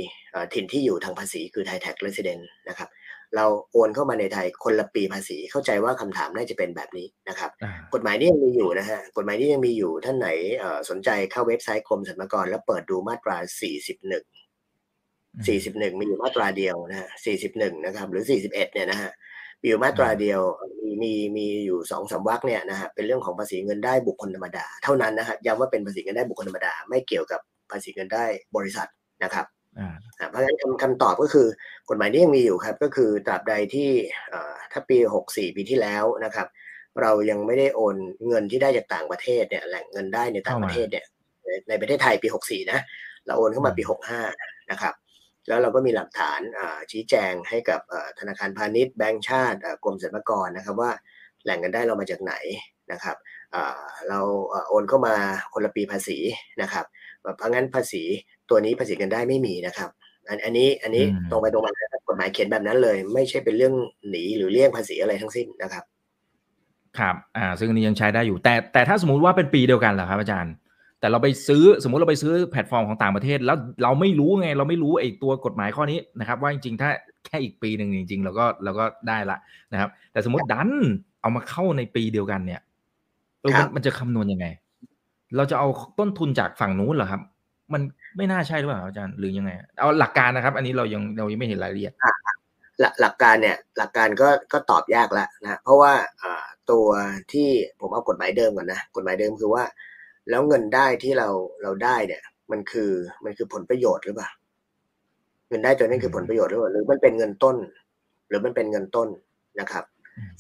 ถิ่นที่อยู่ทางภาษีคือไทย tax resident นะครับเราโอนเข้ามาในไทยคนละปีภาษี เข้าใจว่าคำถามน่าจะเป็นแบบนี้นะครับ กฎหมายนี้ยังมีอยู่นะฮะกฎหมายนี้ยังมีอยู่ท่านไหนสนใจเข้าเว็บไซต์กรมสรรพากรแล้วเปิดดูมาตรา 41 41 มีอยู่มาตราเดียวนะฮะ41 นะครับ หรือ 41 เนี่ยนะฮะมีอยู่มาตราเดียวมีมีมีอยู่สองสาวรรคเนี่ยนะฮะเป็นเรื่องของภาษีเงินได้บุคคลธรรมดา เท่านั้นนะครับย้ำว่าเป็นภาษีเงินได้บุคคลธรรมดาไม่เกี่ยวกับ ภาษีเงินได้บริษัทนะครับเพราะฉะนั้นคำตอบก็คือกฎหมายนี้ยังมีอยู่ครับ ก็คือตราบใดที่ถ้าปี 64 ปีที่แล้วนะครับ เรายังไม่ได้โอนเงินที่ได้จากต่างประเทศเนี่ยแหล่งเงินได้ในต่างประเทศเนี่ยในประเทศไทยปี 64 นะเราโอนเข้ามาปี 65 นะครับ แล้วเราก็มีหลักฐานชี้แจงให้กับธนาคารพาณิชย์แบงก์ชาติกรมสรรพากรนะครับว่าแหล่งเงินได้เรามาจากไหนนะครับเราโอนเข้ามาคนละปีภาษีนะครับ เพราะงั้นภาษีตัวนี้ภาษีกันได้ไม่มีนะครับ อันอันนี้อันนี้ตรงไปตรงมากฎหมายเขียนแบบนั้นเลย ไม่ใช่เป็นเรื่องหนีหรือเลี่ยงภาษีอะไรทั้งสิ้นนะครับ ครับ อ่า ซึ่งอันนี้ยังใช้ได้อยู่ แต่แต่ถ้าสมมุติว่าเป็นปีเดียวกันเหรอครับอาจารย์ แต่เราไปซื้อสมมุติเราไปซื้อแพลตฟอร์มของต่างประเทศ แล้วเราไม่รู้ไง เราไม่รู้ไอ้ตัวกฎหมายข้อนี้นะครับ ว่าจริงๆถ้าแค่อีกปีหนึ่งจริงๆเราก็เราก็ได้ละนะครับ แต่สมมติดันเอามาเข้าในปีเดียวกันเนี่ยเออมันจะคำนวณยังไง เราจะเอาต้นทุนจากฝั่งนู้นเหรอครับ มันไม่น่าใช่หรือเปล่าอาจารย์หรือยังไง เอาหลักการนะครับ อันนี้เรายังเรายังไม่เห็นรายละเอียดหลักการเนี่ยหลักการก็ก็ตอบยากแล้วนะเพราะว่าตัวที่ผมเอากฎหมายเดิมก่อนนะกฎหมายเดิมคือว่า แล้วเงินได้ที่เราเราได้เนี่ย มันคือมันคือผลประโยชน์หรือเปล่าเงินได้ตัวนี้คือผลประโยชน์หรือเปล่าหรือมันเป็นเงินต้น หรือมันเป็นเงินต้นนะครับ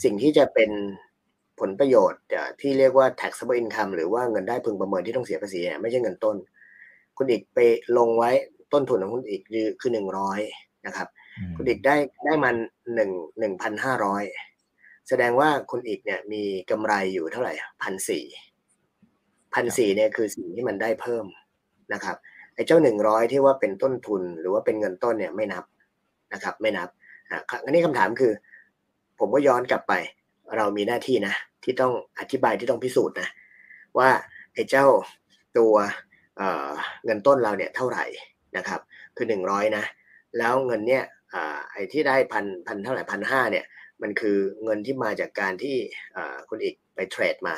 สิ่งที่จะเป็น ผลประโยชน์ที่เรียกว่า taxable income หรือว่าเงินได้พึงประเมินที่ต้องเสียภาษีไม่ใช่เงินต้น คุณอีกไปลงไว้ต้นทุนของคุณอีกคือหนึ่งร้อยนะครับ คุณอีกได้ได้มันหนึ่งหนึ่งพันห้าร้อยแสดงว่าคุณอีกเนี่ยมีกำไรอยู่เท่าไหร่พันสี่พันสี่เนี่ยคือสิ่งที่มันได้เพิ่มนะครับไอ้เจ้าหนึ่งร้อยที่ว่าเป็นต้นทุนหรือว่าเป็นเงินต้นเนี่ยไม่นับนะครับ ไม่นับอะอันนี้คำถามคือ ผมก็ย้อนกลับไป เรามีหน้าที่นะ ที่ต้องอธิบายที่ต้องพิสูจน์นะว่าไอ้เจ้าตัวเเงินต้นเราเนี่ยเท่าไหร่นะครับ คือหนึ่งร้อยนะ แล้วเงินเนี่ยไอ้ที่ได้พันพันเท่าไหร่พันห้าเนี่ยมันคือเงินที่มาจากการที่คุณอีกไปเทรดมา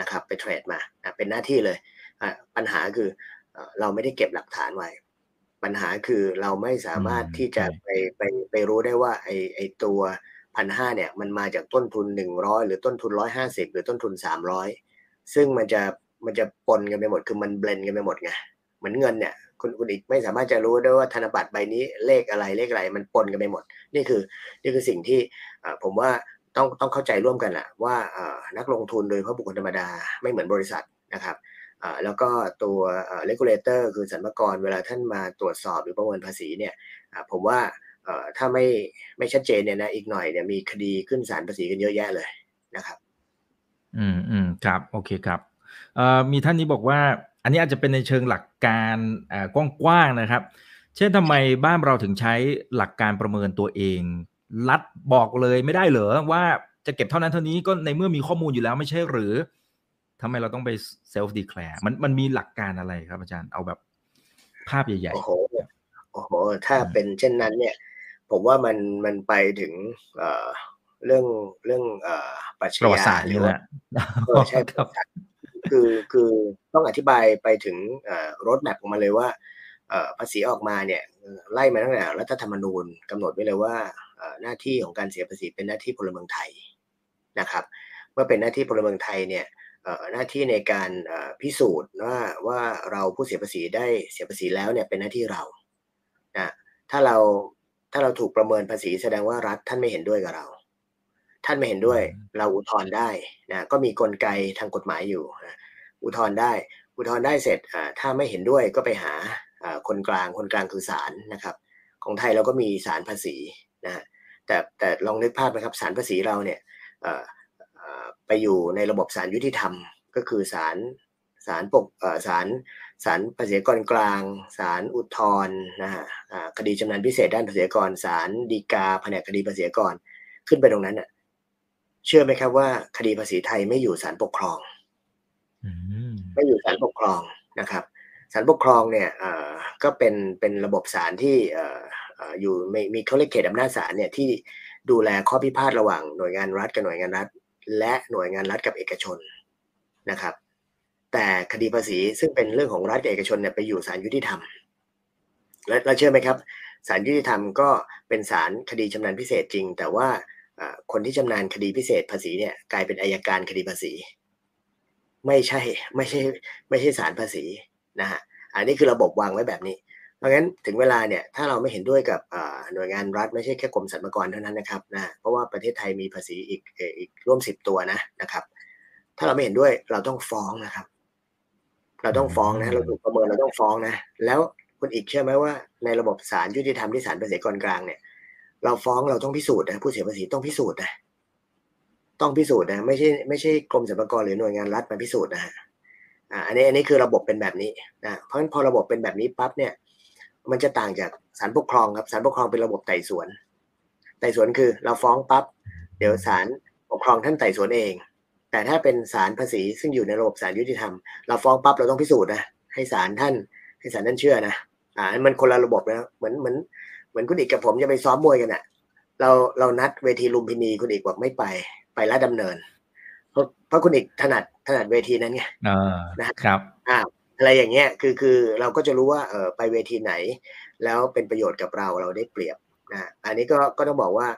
นะครับไปเทรดมาเป็นหน้าที่เลยปัญหาคือเราไม่ได้เก็บหลักฐานไว้ ปัญหาคือเราไม่สามารถที่จะไปไปไปรู้ได้ว่าไอไอตัว พันห้าเนี่ยมันมาจากต้นทุนหนึ่งร้อยหรือต้นทุนร้อยห้าสิบหรือต้นทุนสามร้อยซึ่งมันจะมันจะปนกันไปหมดคือมัน blend กันไปหมดไงเหมือนเงินเนี่ยคุณคุณอิกไม่สามารถจะรู้ได้ว่าธนบัตรใบนี้เลขอะไรเลขอะไรมันปนกันไปหมด นี่คือนี่คือสิ่งที่ผมว่าต้องต้องเข้าใจร่วมกันแหละว่านักลงทุนโดยเฉพาะบุคคลธรรมดาไม่เหมือนบริษัทนะครับแล้วก็ตัว regulator คือสรรพากรเวลาท่านมาตรวจสอบหรือประเมินภาษีเนี่ยผมว่า ถ้าไม่ไม่ชัดเจนเนี่ยนะอีกหน่อยเนี่ยมีคดีขึ้นศาลภาษีกันเยอะแยะเลยนะครับ อืมอืมครับ โอเคครับมีท่านนี้บอกว่า อันนี้อาจจะเป็นในเชิงหลักการกว้างๆนะครับ เช่นทำไมบ้านเราถึงใช้หลักการประเมินตัวเอง รัดบอกเลยไม่ได้เหรอว่าจะเก็บเท่านั้นเท่านี้ก็ในเมื่อมีข้อมูลอยู่แล้วไม่ใช่หรือทำไมเราต้องไปเซลฟ์ดีแคลร์มันมันมีหลักการอะไรครับอาจารย์เอาแบบภาพใหญ่ๆโอ้โหโอ้โห ถ้าเป็นเช่นนั้นเนี่ย ผมว่ามันมันไปถึงเอ่อเรื่องเรื่องเอ่อปัชญาหรือว่าใช่ครับคือคือต้องอธิบายไปถึงรถแมพออกมาเลยว่าภาษีออกมาเนี่ยไล่มาตั้งแต่รัฐธรรมนูญกำหนดไว้เลยว่าหน้าที่ของการเสียภาษีเป็นหน้าที่พลเมืองไทยนะครับเมื่อเป็นหน้าที่พลเมืองไทยเนี่ยหน้าที่ในการพิสูจน์ว่าว่าเราผู้เสียภาษีได้เสียภาษีแล้วเนี่ยเป็นหน้าที่เรานะถ้าเรา ถ้าเราถูกประเมินภาษีแสดงว่ารัฐท่านไม่เห็นด้วยกับเรา ท่านไม่เห็นด้วย เราอุทธรณ์ได้นะก็มีกลไกทางกฎหมายอยู่นะอุทธรณ์ได้ อุทธรณ์ได้เสร็จถ้าไม่เห็นด้วยก็ไปหาคนกลางคนกลางคือศาลนะครับ ของไทยเราก็มีศาลภาษีนะแต่แต่ลองนึกภาพนะครับศาลภาษีเราเนี่ยไปอยู่ในระบบศาลยุติธรรม ก็คือศาล ศาลปกศาลศาลภาษีกรกลางศาลอุทธรณ์นะฮะคดีจำนานพิเศษด้านภาษีกรศาลฎีกาแผนกคดีภาษีกรขึ้นไปตรงนั้นอะ เชื่อไหมครับว่า คดีภาษีไทยไม่อยู่ศาลปกครองไม่อยู่ศาลปกครองนะครับศาลปกครองเนี่ยก็เป็นเป็นระบบศาลที่อยู่มีเขาเรียกเขตอำนาจศาลเนี่ยที่ดูแลข้อพิพาทระหว่างหน่วยงานรัฐกับหน่วยงานรัฐ และหน่วยงานรัฐกับเอกชนนะครับ แต่คดีภาษีซึ่งเป็นเรื่องของรัฐเอกชนเนี่ยไปอยู่ศาลยุติธรรม และเราเชื่อไหมครับศาลยุติธรรมก็เป็นศาลคดีชำนาญพิเศษจริง แต่ว่าคนที่ชำนาญคดีพิเศษภาษีเนี่ยกลายเป็นอายการคดีภาษี ไม่ใช่ไม่ใช่ไม่ใช่ศาลภาษีนะฮะอันนี้คือระบบวางไว้แบบนี้ เพราะงั้นถึงเวลาเนี่ยถ้าเราไม่เห็นด้วยกับหน่วยงานรัฐไม่ใช่แค่กรมสรรพากรเท่านั้นนะครับนะเพราะว่าประเทศไทยมีภาษีอีกอีกร่วมสิบตัวนะนะครับ ถ้าเราไม่เห็นด้วยเราต้องฟ้องนะครับ เราต้องฟ้องนะเราถูกประเมินเราต้องฟ้องนะ แล้วคุณอีกเชื่อไหมว่าในระบบศาลยุติธรรมที่ศาลภาษีกรกลางเนี่ย เราฟ้องเราต้องพิสูจน์นะผู้เสียภาษีต้องพิสูจน์นะต้องพิสูจน์นะไม่ใช่ไม่ใช่กรมสรรพากรหรือหน่วยงานรัฐมาพิสูจน์นะฮะอันนี้อันนี้คือระบบเป็นแบบนี้นะเพราะฉะนั้นพอระบบเป็นแบบนี้ปั๊บเนี่ย มันจะต่างจากศาลปกครองครับศาลปกครองเป็นระบบไต่สวน ไต่สวนคือ เราฟ้องปั๊บเดี๋ยวศาลปกครองท่านไต่สวนเอง แต่ถ้าเป็นศาลภาษีซึ่งอยู่ในระบบศาลยุติธรรม เราฟ้องปั๊บเราต้องพิสูจน์นะให้ศาลท่านให้ศาลท่านเชื่อนะอ่ามันคนละระบบนะเหมือนเหมือนเหมือนคุณอีกกับผมจะไปซ้อมมวยกันอะ่ะ เราเรานัดเวทีลุมพินีคุณอีกบอกไม่ไปไปละดำเนิน เพราะเพราะคุณอีกถนัดถนัดเวทีนั้นไงนะครับอ่าถอะไรอย่างเงี้ยคือคือเราก็จะรู้ว่าเออไปเวทีไหน แล้วเป็นประโยชน์กับเราเราได้เปรียบนะอันนี้ก็ก็ต้องบอกว่า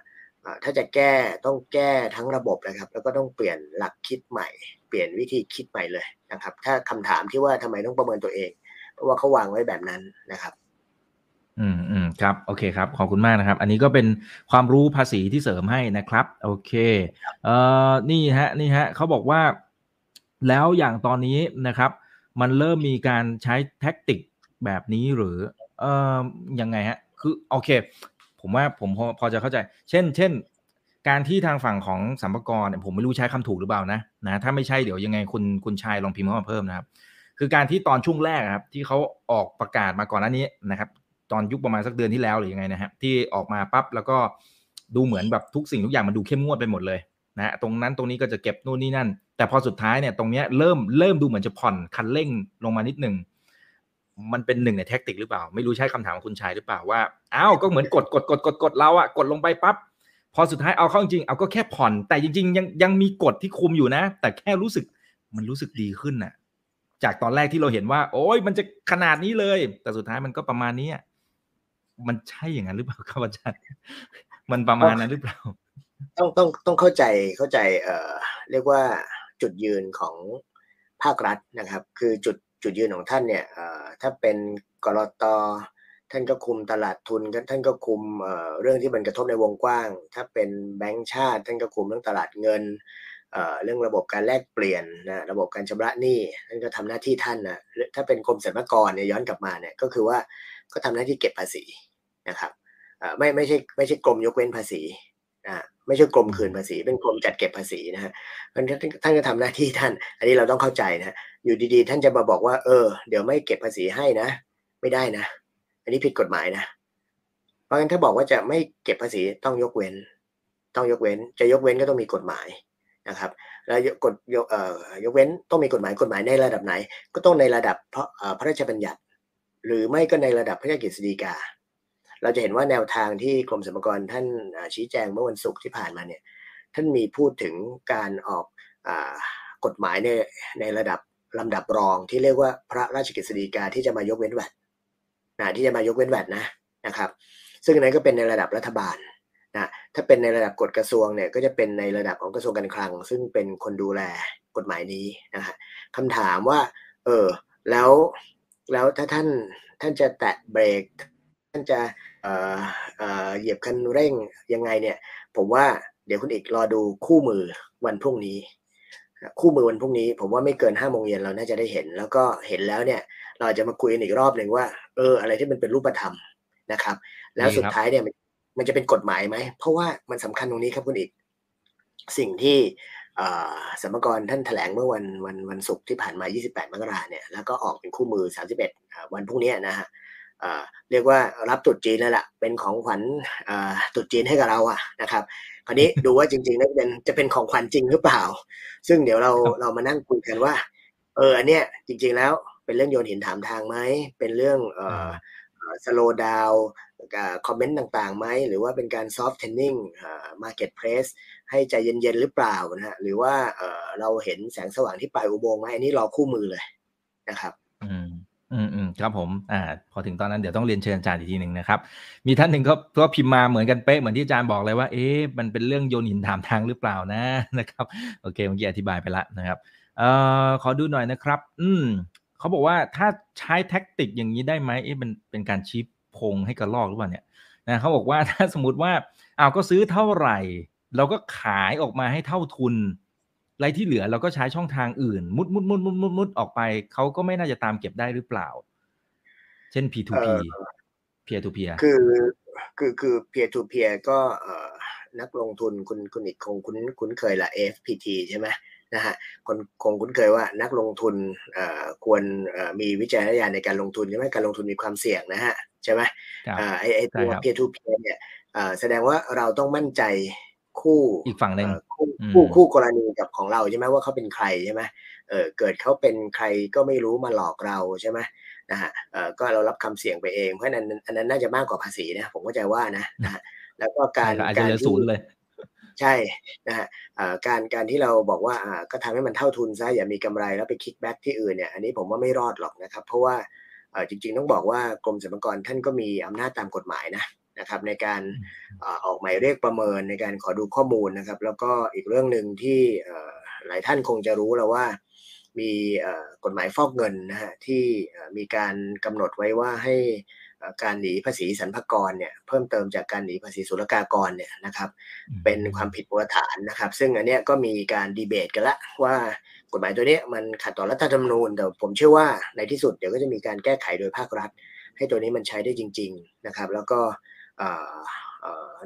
ถ้าจะแก้ต้องแก้ทั้งระบบนะครับ แล้วก็ต้องเปลี่ยนหลักคิดใหม่ เปลี่ยนวิธีคิดใหม่เลยนะครับ ถ้าคำถามที่ว่าทำไมต้องประเมินตัวเอง เพราะว่าเขาวางไว้แบบนั้นนะครับ อืมอืมครับโอเคครับขอบคุณมากนะครับ อันนี้ก็เป็นความรู้ภาษีที่เสริมให้นะครับ โอเคเอ่อนี่ฮะนี่ฮะเขาบอกว่า แล้วอย่างตอนนี้นะครับ มันเริ่มมีการใช้แท็กติกแบบนี้หรือ เอ่อยังไงฮะ คือโอเค ผมว่าผมพอพอจะเข้าใจ เช่น เช่น การที่ทางฝั่งของสัมภาระผมไม่รู้ใช้คำถูกหรือเปล่านะนะถ้าไม่ใช่เดี๋ยวยังไงคุณคุณชายลองพิมพ์เข้ามาเพิ่มนะครับคือการที่ตอนช่วงแรกครับที่เขาออกประกาศมาก่อนหน้านี้นะครับ ตอนยุคประมาณสักเดือนที่แล้วหรือยังไงนะฮะที่ออกมาปั๊บแล้วก็ดูเหมือนแบบทุกสิ่งทุกอย่างมันดูเข้มงวดไปหมดเลยนะตรงนั้นตรงนี้ก็จะเก็บนู่นนี่นั่น แต่พอสุดท้ายเนี่ยตรงเนี้ยเริ่มเริ่มดูเหมือนจะผ่อนคันเร่งลงมานิดหนึ่ง มันเป็นหนึ่งในแท็กติกหรือเปล่า ไม่รู้ใช้คำถามของคุณชายหรือเปล่าว่าอ้าวก็เหมือนกดกดกดกดกดเราอะกดลงไปปั๊บพอสุดท้ายเอาเข้าจริงเอาก็แค่ผ่อน แต่จริง ๆ ยังยังมีกฎที่คุมอยู่นะ แต่แค่รู้สึกมันรู้สึกดีขึ้นน่ะ จากตอนแรกที่เราเห็นว่า โอ้ยมันจะขนาดนี้เลย แต่สุดท้ายมันก็ประมาณนี้มันใช่อย่างนั้นหรือเปล่าครับอาจารย์มันประมาณนั้นหรือเปล่า ต้องต้องต้องเข้าใจเข้าใจ เอ่อ เรียกว่าจุดยืนของภาครัฐนะครับ คือจุด จุดยืนของท่านเนี่ยถ้าเป็นกรอตท่านก็คุมตลาดทุนท่านก็คุมเรื่องที่มันกระทบในวงกว้าง ถ้าเป็นแบงก์ชาติ ท่านก็คุมเรื่องตลาดเงินเรื่องระบบการแลกเปลี่ยนนะระบบการชำระหนี้ท่านก็ทำหน้าที่ท่านนะถ้าเป็นกรมสรรพากรเนี่ยย้อนกลับมาเนี่ยก็คือว่าก็ทำหน้าที่เก็บภาษีนะครับไม่ไม่ใช่ไม่ใช่กรมยกเว้นภาษีนะไม่ใช่กรมคืนภาษี เป็นกรมจัดเก็บภาษีนะฮะท่านท่านก็ทำหน้าที่ท่าน อันนี้เราต้องเข้าใจนะ อยู่ดีๆ ท่านจะมาบอกว่า เออ เดี๋ยวไม่เก็บภาษีให้นะ ไม่ได้นะ อันนี้ผิดกฎหมายนะ เพราะงั้นถ้าบอกว่าจะไม่เก็บภาษีต้องยกเว้น ต้องยกเว้น จะยกเว้นก็ต้องมีกฎหมายนะครับ แล้วกฎยกเอ่อยกเว้นต้องมีกฎหมายกฎหมายในระดับไหน ก็ต้องในระดับพระพระราชบัญญัติ หรือไม่ก็ในระดับพระราชกฤษฎีกา เราจะเห็นว่าแนวทางที่กรมสรรพากรท่านชี้แจงเมื่อวันศุกร์ที่ผ่านมาเนี่ยท่านมีพูดถึงการออกกฎหมายในในระดับ ลำดับรองที่เรียกว่าพระราชกฤษฎีกาที่จะมายกเว้นแวดนะที่จะมายกเว้นแวดนะนะครับ ซึ่งนั้นก็เป็นในระดับรัฐบาลนะถ้าเป็นในระดับกฎกระทรวงเนี่ยก็จะเป็นในระดับของกระทรวงการคลัง ซึ่งเป็นคนดูแลกฎหมายนี้นะฮะคำถามว่า เออแล้วแล้วถ้าท่านท่านจะแตะเบรก ท่านจะเอ่อเอ่อเหยียบคันเร่งยังไงเนี่ย ผมว่าเดี๋ยวคุณอีกรอดูคู่มือวันพรุ่งนี้ คู่มือวันพรุ่งนี้ ผมว่าไม่เกินห้าโมงเย็นเราน่าจะได้เห็น แล้วก็เห็นแล้วเนี่ย เราจะมาคุยกันอีกรอบหนึ่งว่า เออ อะไรที่มันเป็นรูปธรรมนะครับ แล้วสุดท้ายเนี่ยมันจะเป็นกฎหมายไหม เพราะว่ามันสำคัญตรงนี้ครับคุณอีก สิ่งที่สมกรท่านแถลงเมื่อวันวันวันศุกร์ที่ผ่านมา 28 มกราเนี่ย แล้วก็ออกเป็นคู่มือ 31 วันพรุ่งนี้นะฮะเรียกว่ารับตุดจีนแล้วล่ะ เป็นของขวัญตุดจีนให้กับเราอะนะครับ คราวนี้ดูว่าจริงๆแล้วเป็นจะเป็นของขวัญจริงหรือเปล่า ซึ่งเดี๋ยวเราเรามานั่งคุยกันว่า เอออันเนี้ยจริง ๆ แล้วเป็นเรื่องโยนหินถามทางไหมเป็นเรื่องเอ่อสโลดาวคอมเมนต์ต่างๆไหมหรือว่าเป็นการ softening market press ให้ใจเย็นๆหรือเปล่านะฮะหรือว่าเออเราเห็นแสงสว่างที่ปลายอุโมงค์ไหมอันนี้รอคู่มือเลยนะครับ อืมอืมครับผมอ่าพอถึงตอนนั้นเดี๋ยวต้องเรียนเชิญอาจารย์อีกทีหนึ่งนะครับ มีท่านหนึ่งก็ก็พิมพ์มาเหมือนกันเป๊ะเหมือนที่อาจารย์บอกเลยว่าเอ๊ะมันเป็นเรื่องโยนหินถามทางหรือเปล่านะนะครับโอเคเมื่อกี้อธิบายไปละนะครับเอ่อขอดูหน่อยนะครับ อืมเขาบอกว่าถ้าใช้แท็กติกอย่างนี้ได้ไหมเอ๊ะมันเป็นการชี้พงให้กระลอกหรือเปล่าเนี่ยนะเขาบอกว่าถ้าสมมติว่าอ้าวก็ซื้อเท่าไหร่ เราก็ขายออกมาให้เท่าทุน ไรที่เหลือเราก็ใช้ช่องทางอื่น มุดมุดมุดมุดมุดมุดออกไป เขาก็ไม่น่าจะตามเก็บได้หรือเปล่า เช่น P2P peer to peer คือคือคือ peer to peer ก็นักลงทุนคุณคุณอีกคงคุ้นคุ้นเคยละ FPT ใช่ไหมนะฮะคนคงคุ้นเคยว่านักลงทุนควรมีวิจารณญาณในการลงทุนใช่ไหมการลงทุนมีความเสี่ยงนะฮะใช่ไหมไอไอตัว peer to peer เนี่ยแสดงว่าเราต้องมั่นใจ คู่อีกฝั่งหนึ่งคู่คู่กรณีกับของเราใช่ไหมว่าเขาเป็นใครใช่ไหมเออเกิดเขาเป็นใครก็ไม่รู้มาหลอกเราใช่ไหมนะฮะเออก็เรารับคำเสี่ยงไปเองเพราะนั้นอันนั้นน่าจะมากกว่าภาษีนะผมก็ใจว่านะนะฮะแล้วก็การการที่ศูนย์เลยใช่นะฮะการการที่เราบอกว่าก็ทำให้มันเท่าทุนซะอย่ามีกำไรแล้วไปคิกแบ็กที่อื่นเนี่ยอันนี้ผมว่าไม่รอดหรอกนะครับ เพราะว่าจริงๆต้องบอกว่ากรมสรรพากรท่านก็มีอำนาจตามกฎหมายนะ นะครับในการออกหมายเรียกประเมินในการขอดูข้อมูลนะครับ แล้วก็อีกเรื่องหนึ่งที่หลายท่านคงจะรู้แล้วว่ามีกฎหมายฟอกเงินนะฮะที่มีการกำหนดไว้ว่าให้การหนีภาษีสรรพากรเนี่ยเพิ่มเติมจากการหนีภาษีศุลกากรเนี่ยนะครับ เป็นความผิดมูลฐานนะครับ ซึ่งอันเนี้ยก็มีการดีเบตกันละว่ากฎหมายตัวนี้มันขัดต่อรัฐธรรมนูญแต่ผมเชื่อว่าในที่สุดเดี๋ยวก็จะมีการแก้ไขโดยภาครัฐ ให้ตัวนี้มันใช้ได้จริง ๆนะครับ แล้วก็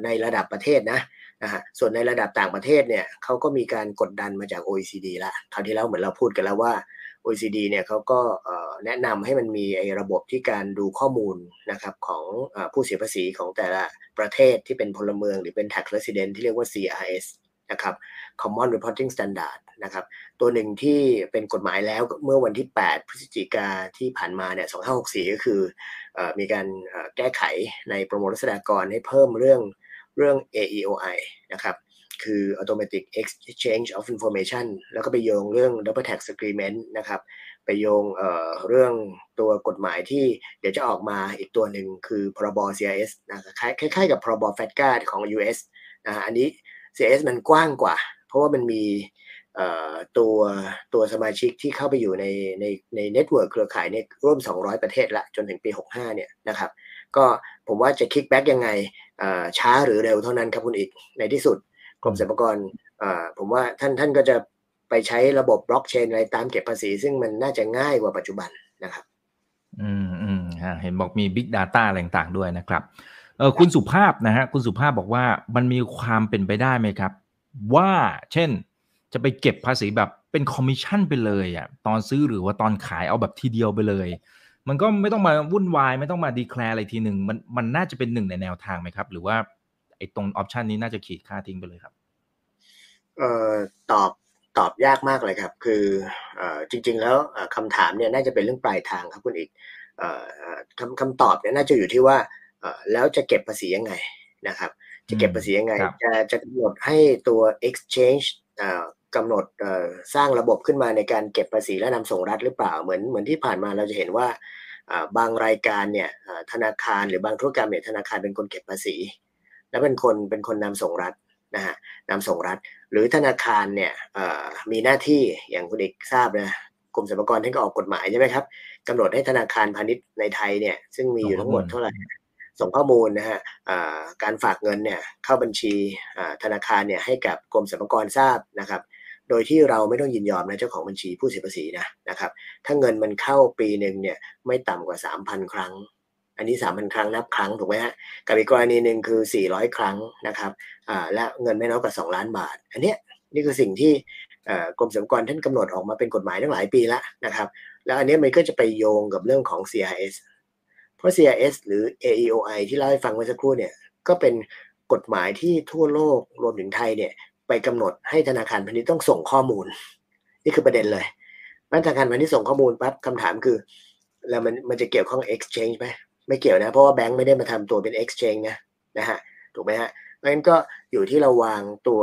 ในระดับประเทศนะนะฮะส่วนในระดับต่างประเทศเนี่ยเขาก็มีการกดดันมาจาก OECD ละคราวที่แล้วเหมือนเราพูดกันแล้วว่า OECD เนี่ยเขาก็แนะนำให้มันมีไอ้ระบบที่การดูข้อมูลนะครับของผู้เสียภาษีของแต่ละประเทศที่เป็นพลเมือง หรือเป็น tax resident ที่เรียกว่า CRS นะครับ Common Reporting Standard นะครับ ตัวหนึ่งที่เป็นกฎหมายแล้วเมื่อวันที่ 8 พฤศจิกาที่ผ่านมาเนี่ย 2564 ก็คือมีการแก้ไขในประมวลรัษฎากรให้เพิ่มเรื่องเรื่อง AEOI นะครับ คือ Automatic Exchange of Information แล้วก็ไปโยงเรื่อง Double Tax Agreement นะครับไปโยงเรื่องตัวกฎหมายที่เดี๋ยวจะออกมาอีกตัวหนึ่งคือพรบ CRS นะคล้ายๆกับพรบ FATCA ของ US นะอันนี้ CRS มันกว้างกว่า เพราะว่ามันมีตัวตัวสมาชิกที่เข้าไปอยู่ในในใน network เครือข่ายเนี่ยร่วม 200 ประเทศละจนถึงปี 65 เนี่ยนะครับก็ผมว่าจะ kick back ยังไงช้าหรือเร็วเท่านั้นครับคุณอิกในที่สุดกรมสรรพากรผมว่าท่านท่านก็จะไปใช้ระบบบล็อกเชนอะไรตามเก็บภาษี ซึ่งมันน่าจะง่ายกว่าปัจจุบันนะครับ อืมอืมเห็นบอกมี Big Data อะไรต่างๆด้วยนะครับ เออคุณสุภาพนะฮะคุณสุภาพบอกว่ามันมีความเป็นไปได้ไหมครับ ว่าเช่นจะไปเก็บภาษีแบบเป็นคอมมิชชั่นไปเลยอะตอนซื้อหรือว่าตอนขายเอาแบบทีเดียวไปเลย มันก็ไม่ต้องมาวุ่นวาย ไม่ต้องมา declare อะไรทีหนึ่งมันมันน่าจะเป็นหนึ่งในแนวทางไหมครับ หรือว่าไอ้ตรงออปชันนี้น่าจะขีดค่าทิ้งไปเลยครับเอ่อตอบตอบยากมากเลยครับ คือเอ่อจริง ๆ แล้วคำถามเนี่ยน่าจะเป็นเรื่องปลายทางครับคุณอีกเอ่อคำคำตอบเนี่ยน่าจะอยู่ที่ว่า แล้วจะเก็บภาษียังไงนะครับ จะเก็บภาษียังไง จะจะกำหนดให้ตัว exchange เอ่อกำหนดสร้างระบบขึ้นมาในการเก็บภาษีและนำส่งรัฐหรือเปล่าเหมือนเหมือนที่ผ่านมาเราจะเห็นว่าบางรายการเนี่ยธนาคารหรือบางธุรกรรมเนี่ยธนาคารเป็นคนเก็บภาษี และเป็นคนเป็นคนนำส่งรัฐนะฮะนำส่งรัฐ หรือธนาคารเนี่ยมีหน้าที่อย่างคุณเอกทราบนะกรมสรรพากรท่านก็ออกกฎหมายใช่ไหมครับกำหนดให้ธนาคารพาณิชย์ในไทยเนี่ยซึ่งมีอยู่ทั้งหมดเท่าไหร่ ส่งข้อมูลนะฮะการฝากเงินเนี่ยเข้าบัญชีธนาคารเนี่ยให้กับกรมสรรพากรทราบนะครับ โดยที่เราไม่ต้องยินยอมนะเจ้าของบัญชีผู้เสียภาษีนะนะครับ ถ้าเงินมันเข้าปีหนึ่งเนี่ยไม่ต่ำกว่า 3,000 ครั้ง อันนี้ 3,000 ครั้งนับครั้งถูกไหมฮะกับอีกกรณีหนึ่งคือ 400 ครั้งนะครับและเงินไม่น้อยกว่า 2 ล้านบาท อันเนี้ยนี่คือสิ่งที่กรมสรรพากรท่านกำหนดออกมาเป็นกฎหมายตั้งหลายปีแล้วนะครับ แล้วอันนี้มันก็จะไปโยงกับเรื่องของ CRS เพราะ CRS หรือ AEOI ที่เล่าให้ฟังเมื่อสักครู่เนี่ยก็เป็นกฎหมายที่ทั่วโลกรวมถึงไทยเนี่ยไปกำหนดให้ธนาคารพาณิชย์ต้องส่งข้อมูล นี่คือประเด็นเลยธนาคารพาณิชย์ส่งข้อมูลปั๊บคำถามคือ แล้วมันมันจะเกี่ยวข้อง exchange ไหมไม่เกี่ยวนะ เพราะว่าแบงค์ไม่ได้มาทำตัวเป็น exchange นะนะฮะถูกไหมฮะเพราะฉะนั้นก็อยู่ที่เราวางตัว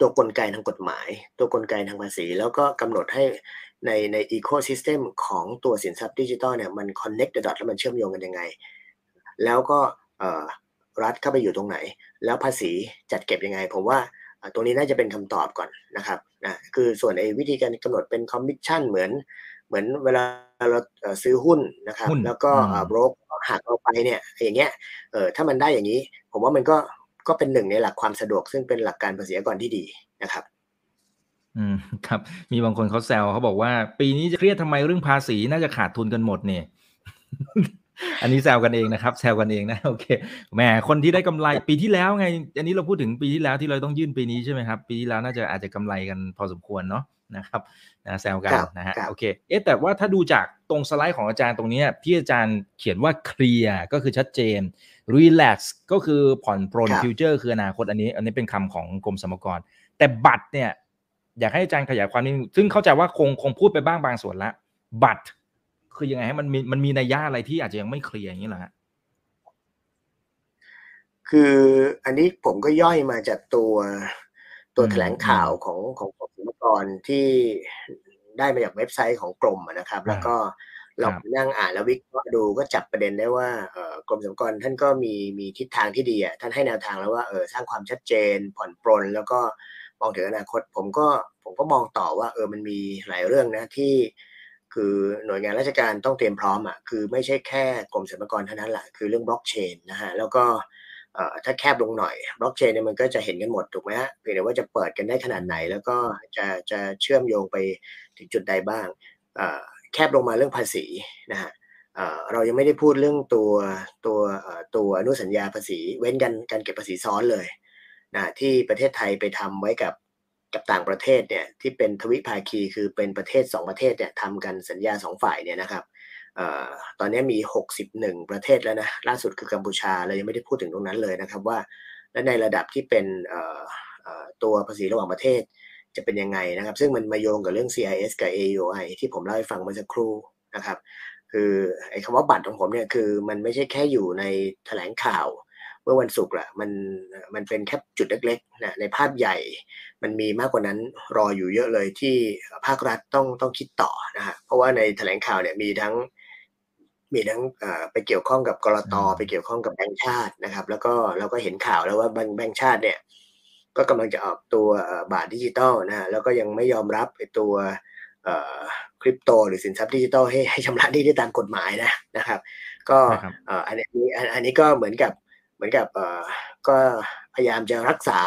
ตัวกลไกทางกฎหมาย ตัวกลไกทางภาษี แล้วก็กำหนดให้ ในใน ecosystem ของตัวสินทรัพย์ดิจิตอลเนี่ยมัน connect the dot แล้วมันเชื่อมโยงกันยังไง แล้วก็รัฐเข้าไปอยู่ตรงไหน แล้วภาษีจัดเก็บยังไง ผมว่าตรงนี้น่าจะเป็นคำตอบก่อนนะครับนะคือส่วนไอ้วิธีการกำหนดเป็นคอมมิชชั่นเหมือนเหมือนเวลาเราซื้อหุ้นนะครับ แล้วก็โบรกหักเอาไปเนี่ยอย่างเงี้ยเออถ้ามันได้อย่างนี้ ผมว่ามันก็ก็เป็นหนึ่งในหลักความสะดวกซึ่งเป็นหลักการภาษีอากรที่ดีนะครับ อืมครับ มีบางคนเขาแซวเขาบอกว่า ปีนี้จะเครียดทำไมเรื่องภาษีน่าจะขาดทุนกันหมดเนี่ย อันนี้แซวกันเองนะครับแซวกันเองนะโอเคแหมคนที่ได้กำไรปีที่แล้วไง อันนี้เราพูดถึงปีที่แล้วที่เราต้องยื่นปีนี้ใช่ไหมครับ ปีที่แล้วน่าจะอาจจะกำไรกันพอสมควรเนาะนะครับนะแซวกันนะฮะโอเค เอ๊ะแต่ว่าถ้าดูจากตรงสไลด์ของอาจารย์ตรงนี้ที่อาจารย์เขียนว่าเคลียร์ก็คือชัดเจน relax ก็คือผ่อนปรนฟิวเจอร์คืออนาคตอันนี้ อันนี้เป็นคำของกรมสรรพากรแต่บัตรเนี่ย อยากให้อาจารย์ขยายความนิดซึ่งเข้าใจว่าคงคงพูดไปบ้างบางส่วนละบัตรคือยังไงให้มันมีมันมีนัยยะอะไรที่อาจจะยังไม่เคลียร์อย่างนี้เหรอฮะคคืออันนี้ผมก็ย่อยมาจากตัวตัวแถลงข่าวของของกรมสรรพากรที่ได้มาจากเว็บไซต์ของกรมนะครับ แล้วก็เรานั่งอ่านแล้ววิเคราะห์ดูก็จับประเด็นได้ว่ากรมสรรพากรท่านก็มีมีทิศทางที่ดีอะท่านให้แนวทางแล้วว่าเออสร้างความชัดเจนผ่อนปรนแล้วก็ มองถึงอนาคต ผมก็ผมก็มองต่อว่าเออมันมีหลายเรื่องนะที่คือหน่วยงานราชการต้องเตรียมพร้อมอะคือไม่ใช่แค่กรมสรรพากรเท่านั้นแหละคือเรื่องบล็อกเชนนะฮะแล้วก็ถ้าแคบลงหน่อยบล็อกเชนเนี่ยมันก็จะเห็นกันหมดถูกไหมฮะเพียงแต่ว่าจะเปิดกันได้ขนาดไหน แล้วก็จะจะเชื่อมโยงไปถึงจุดใดบ้างแคบลงมาเรื่องภาษีนะฮะเรายังไม่ได้พูดเรื่องตัวตัวตัวอนุสัญญาภาษี เว้นกันการเก็บภาษีซ้อนเลย นะที่ประเทศไทยไปทำไว้กับกับต่างประเทศเนี่ยที่เป็นทวิภาคีคือเป็นประเทศ 2 ประเทศเนี่ยทำกันสัญญา 2 ฝ่ายเนี่ยนะครับตอนนี้มี 61 ประเทศแล้วนะล่าสุดคือกัมพูชาเรายังไม่ได้พูดถึงตรงนั้นเลยนะครับว่า และในระดับที่เป็นตัวภาษีระหว่างประเทศจะเป็นยังไงนะครับ ซึ่งมันมาโยงกับเรื่อง CIS กับ AUI ที่ผมเล่าให้ฟังเมื่อสักครู่นะครับ คือไอ้คำว่าบัตรของผมเนี่ยคือมันไม่ใช่แค่อยู่ในแถลงข่าว เมื่อวันศุกร์ละมันมันเป็นแค่จุดเล็กๆนะในภาพใหญ่มันมีมากกว่านั้นรออยู่เยอะเลยที่ภาครัฐต้องต้องคิดต่อนะฮะเพราะว่าในแถลงข่าวเนี่ยมีทั้งมีทั้งไปเกี่ยวข้องกับกลตไปเกี่ยวข้องกับแบงค์ชาตินะครับ แล้วก็เราก็เห็นข่าวแล้วว่าแบงค์ชาติเนี่ยก็กำลังจะออกตัวบาทดิจิตอลนะฮะแล้วก็ยังไม่ยอมรับไอ้ตัวคริปโตหรือสินทรัพย์ดิจิตอลให้ให้ชำระหนี้ได้ตามกฎหมายนะนะครับ ก็อันนี้อันนี้ก็เหมือนกับเห มือนกับก็พยายามจะรักษา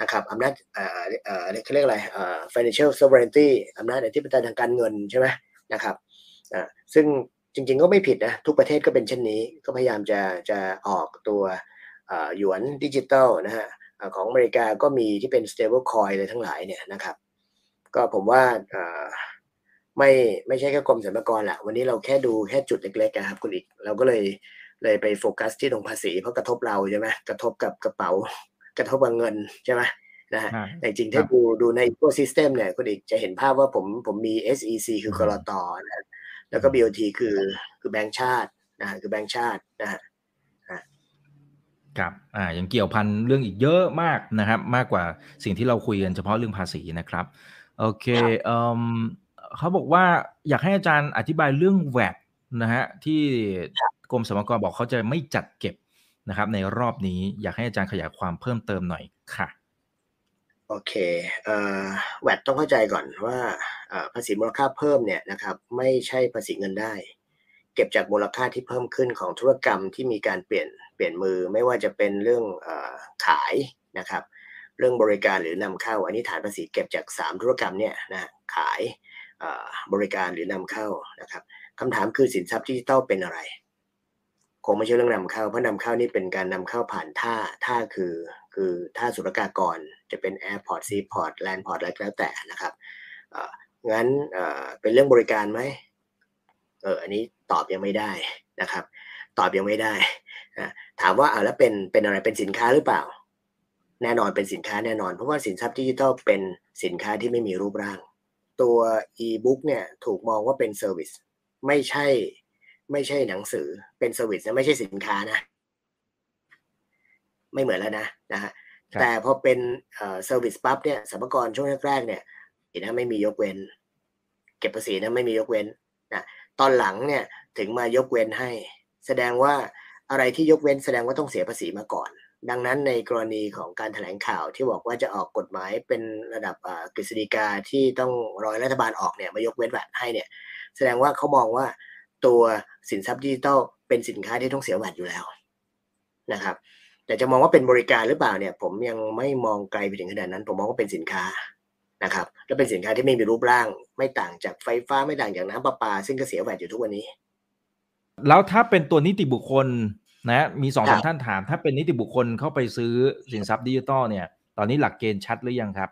นะครับอำนาจเอ่อเอ่อเขาเรียกอะไรเอ่อ financial sovereignty อำนาจอธิปไตยทางการเงินใช่ไหมนะครับอ่าซึ่งจริงๆก็ไม่ผิดนะ ทุกประเทศก็เป็นเช่นนี้ ก็พยายามจะจะออกตัวหยวนดิจิตอลนะฮะของอเมริกาก็มีที่เป็น stable coin เลยทั้งหลายเนี่ยนะครับ ก็ผมว่าไม่ไม่ใช่แค่กรมสรรพากรแหละวันนี้เราแค่ดูแค่จุดเล็กๆนะครับคุณอีก เราก็เลย เลยไปโฟกัสที่ตรงภาษีเพราะกระทบเราใช่ไหมกระทบกับกระเป๋ากระทบกับเงินใช่ไหมนะฮะแต่จริงถ้าดูดูใน ecosystem เนี่ยคุณอีกจะเห็นภาพว่าผมผมมี SEC คือกรตนะแล้วก็ BOT คือคือแบงค์ชาตินะคือแบงค์ชาตินะฮะครับอ่ายังเกี่ยวพันเรื่องอีกเยอะมากนะครับ มากกว่าสิ่งที่เราคุยกันเฉพาะเรื่องภาษีนะครับ โอเคเอ่อเขาบอกว่าอยากให้อาจารย์อธิบายเรื่องแวดนะฮะที่ กรมสรรพากรบอกเขาจะไม่จัดเก็บนะครับ ในรอบนี้อยากให้อาจารย์ขยายความเพิ่มเติมหน่อยค่ะ โอเคเอ่อแวดต้องเข้าใจก่อนว่าภาษีมูลค่าเพิ่มเนี่ยนะครับ ไม่ใช่ภาษีเงินได้ เก็บจากมูลค่าที่เพิ่มขึ้นของธุรกรรมที่มีการเปลี่ยนเปลี่ยนมือไม่ว่าจะเป็นเรื่องขายนะครับเรื่องบริการหรือนำเข้า อันนี้ฐานภาษีเก็บจาก 3 ธุรกรรมเนี่ยนะขายบริการหรือนำเข้านะครับคำถามคือสินทรัพย์ดิจิตอลเป็นอะไร คงไม่ใช่เรื่องนำเข้า เพราะนำเข้านี่เป็นการนำเข้าผ่านท่าท่าคือ คือท่าศุลกากรจะเป็น airport seaport land port อะไรก็แล้วแต่นะครับงั้นเป็นเรื่องบริการไหมเอออันนี้ตอบยังไม่ได้นะครับ ตอบยังไม่ได้ถามว่าเอาแล้วเป็นเป็นอะไรเป็นสินค้าหรือเปล่า แน่นอนเป็นสินค้าแน่นอน เพราะว่าสินทรัพย์ดิจิทัลเป็นสินค้าที่ไม่มีรูปร่าง ตัว e-book เนี่ยถูกมองว่าเป็น service ไม่ใช่ ไม่ใช่หนังสือเป็น service นะไม่ใช่สินค้านะ ไม่เหมือนแล้วนะนะฮะแต่พอเป็น service ปั๊บเนี่ยสรรพากรช่วงแรกๆเนี่ยนะไม่มียกเว้น เก็บภาษีนะไม่มียกเว้นนะตอนหลังเนี่ยถึงมายกเว้นให้ แสดงว่าอะไรที่ยกเว้นแสดงว่าต้องเสียภาษีมาก่อน ดังนั้นในกรณีของการถแถลงข่าวที่บอกว่าจะออกกฎหมายเป็นระดับกฤษฎีกาที่ต้องรอยรัฐบาลออกเนี่ยมายกเว้นแบบให้เนี่ย แสดงว่าเขามองว่า ตัวสินทรัพย์ดิจิทัลเป็นสินค้าที่ต้องเสียบัตรอยู่แล้วนะครับ แต่จะมองว่าเป็นบริการหรือเปล่าเนี่ย ผมยังไม่มองไกลไปถึงขนาดนั้น ผมมองว่าเป็นสินค้านะครับและเป็นสินค้าที่ไม่มีรูปร่าง ไม่ต่างจากไฟฟ้าไม่ต่างจากน้ำประปา ซึ่งก็เสีย VAT อยู่ทุกวันนี้ แล้วถ้าเป็นตัวนิติบุคคลนะมีสองสามท่านถาม ถ้าเป็นนิติบุคคลเข้าไปซื้อสินทรัพย์ดิจิตอลเนี่ย ตอนนี้หลักเกณฑ์ชัดหรือยังครับ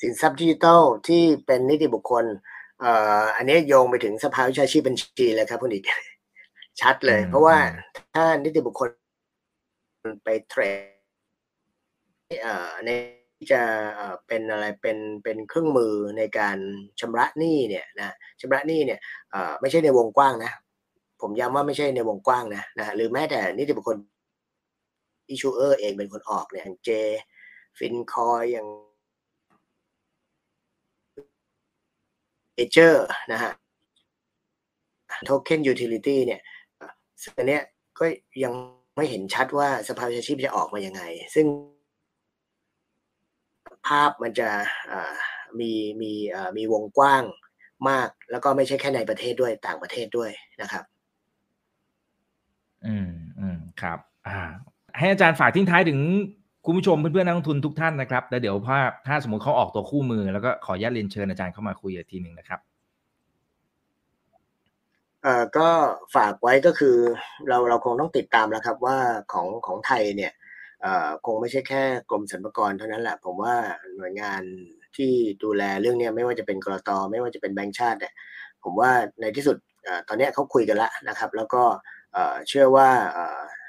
สินทรัพย์ดิจิตอลที่เป็นนิติบุคคลเอ่ออันนี้โยงไปถึงสภาวิชาชีพบัญชีเลยครับคุณอิกชัดเลย เพราะว่าถ้านิติบุคคลไปเทรดในจะเป็นอะไรเป็นเป็นเครื่องมือในการชำระหนี้เนี่ยนะชำระหนี้เนี่ยไม่ใช่ในวงกว้างนะ ผมย้ำว่าไม่ใช่ในวงกว้างนะนะหรือแม้แต่นิติบุคคลอิชูเออร์เองเป็นคนออกเนี่ยอย่างเจฟินคอยอย่าง เอเจอร์นะฮะโทเค็น utility เนี่ยซึ่งอันเนี้ยก็ยังไม่เห็นชัดว่าสภาวิชาชีพจะออกมายังไง ซึ่งภาพมันจะมีมีมีวงกว้างมาก แล้วก็ไม่ใช่แค่ในประเทศด้วยต่างประเทศด้วยนะครับ อืมอืมครับ อ่า ให้อาจารย์ฝากทิ้งท้ายถึง คุณผู้ชมเพื่อนๆนักลงทุนทุกท่านนะครับแล้วเดี๋ยวภาพถ้าสมมติเขาออกตัวคู่มือ แล้วก็ขออนุญาตเรียนเชิญอาจารย์เข้ามาคุยอีกทีหนึ่งนะครับเอ่อก็ฝากไว้ก็คือเราเราคงต้องติดตามแล้วครับว่าของของไทยเนี่ยเอ่อคงไม่ใช่แค่กรมสรรพากรเท่านั้นแหละผมว่าหน่วยงานที่ดูแลเรื่องนี้ไม่ว่าจะเป็นกรตไม่ว่าจะเป็นแบงก์ชาติเนี่ยผมว่าในที่สุดตอนนี้เขาคุยกันแล้วนะครับ แล้วก็เชื่อว่า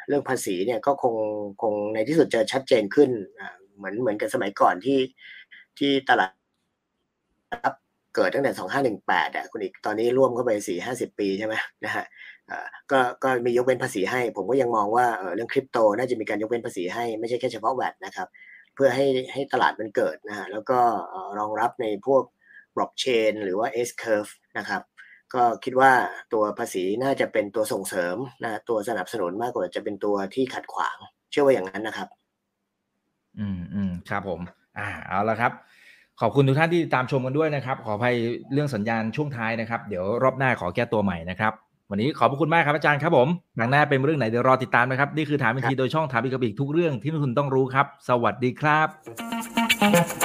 เรื่องภาษีเนี่ยก็คงคงในที่สุดจะชัดเจนขึ้นเหมือนเหมือนกับสมัยก่อนที่ที่ตลาดรับเกิดตั้งแต่ 2518อะคุณอีกตอนนี้ร่วมเข้าไป 4-50 ปีใช่ไหมนะฮะก็ก็มียกเว้นภาษีให้ ผมก็ยังมองว่าเรื่องคริปโตน่าจะมีการยกเว้นภาษีให้ไม่ใช่แค่เฉพาะแวดนะครับ เพื่อให้ให้ตลาดมันเกิดนะฮะแล้วก็รองรับในพวกบล็อกเชนหรือว่า S curve นะครับ ก็คิดว่าตัวภาษีน่าจะเป็นตัวส่งเสริมนะตัวสนับสนุนมากกว่าจะเป็นตัวที่ขัดขวาง เชื่อว่าอย่างนั้นนะครับ อืมอืมครับผม อ่าเอาละครับ ขอบคุณทุกท่านที่ตามชมกันด้วยนะครับ ขออภัยเรื่องสัญญาณช่วงท้ายนะครับ เดี๋ยวรอบหน้าขอแก้ตัวใหม่นะครับ วันนี้ขอบพระคุณมากครับอาจารย์ครับผมครั้งหน้าเป็นเรื่องไหนเดี๋ยวรอติดตามนะครับ นี่คือถามอีกทีโดยช่องถามอีกกับอีกทุกเรื่องที่นักทุนต้องรู้ครับ สวัสดีครับ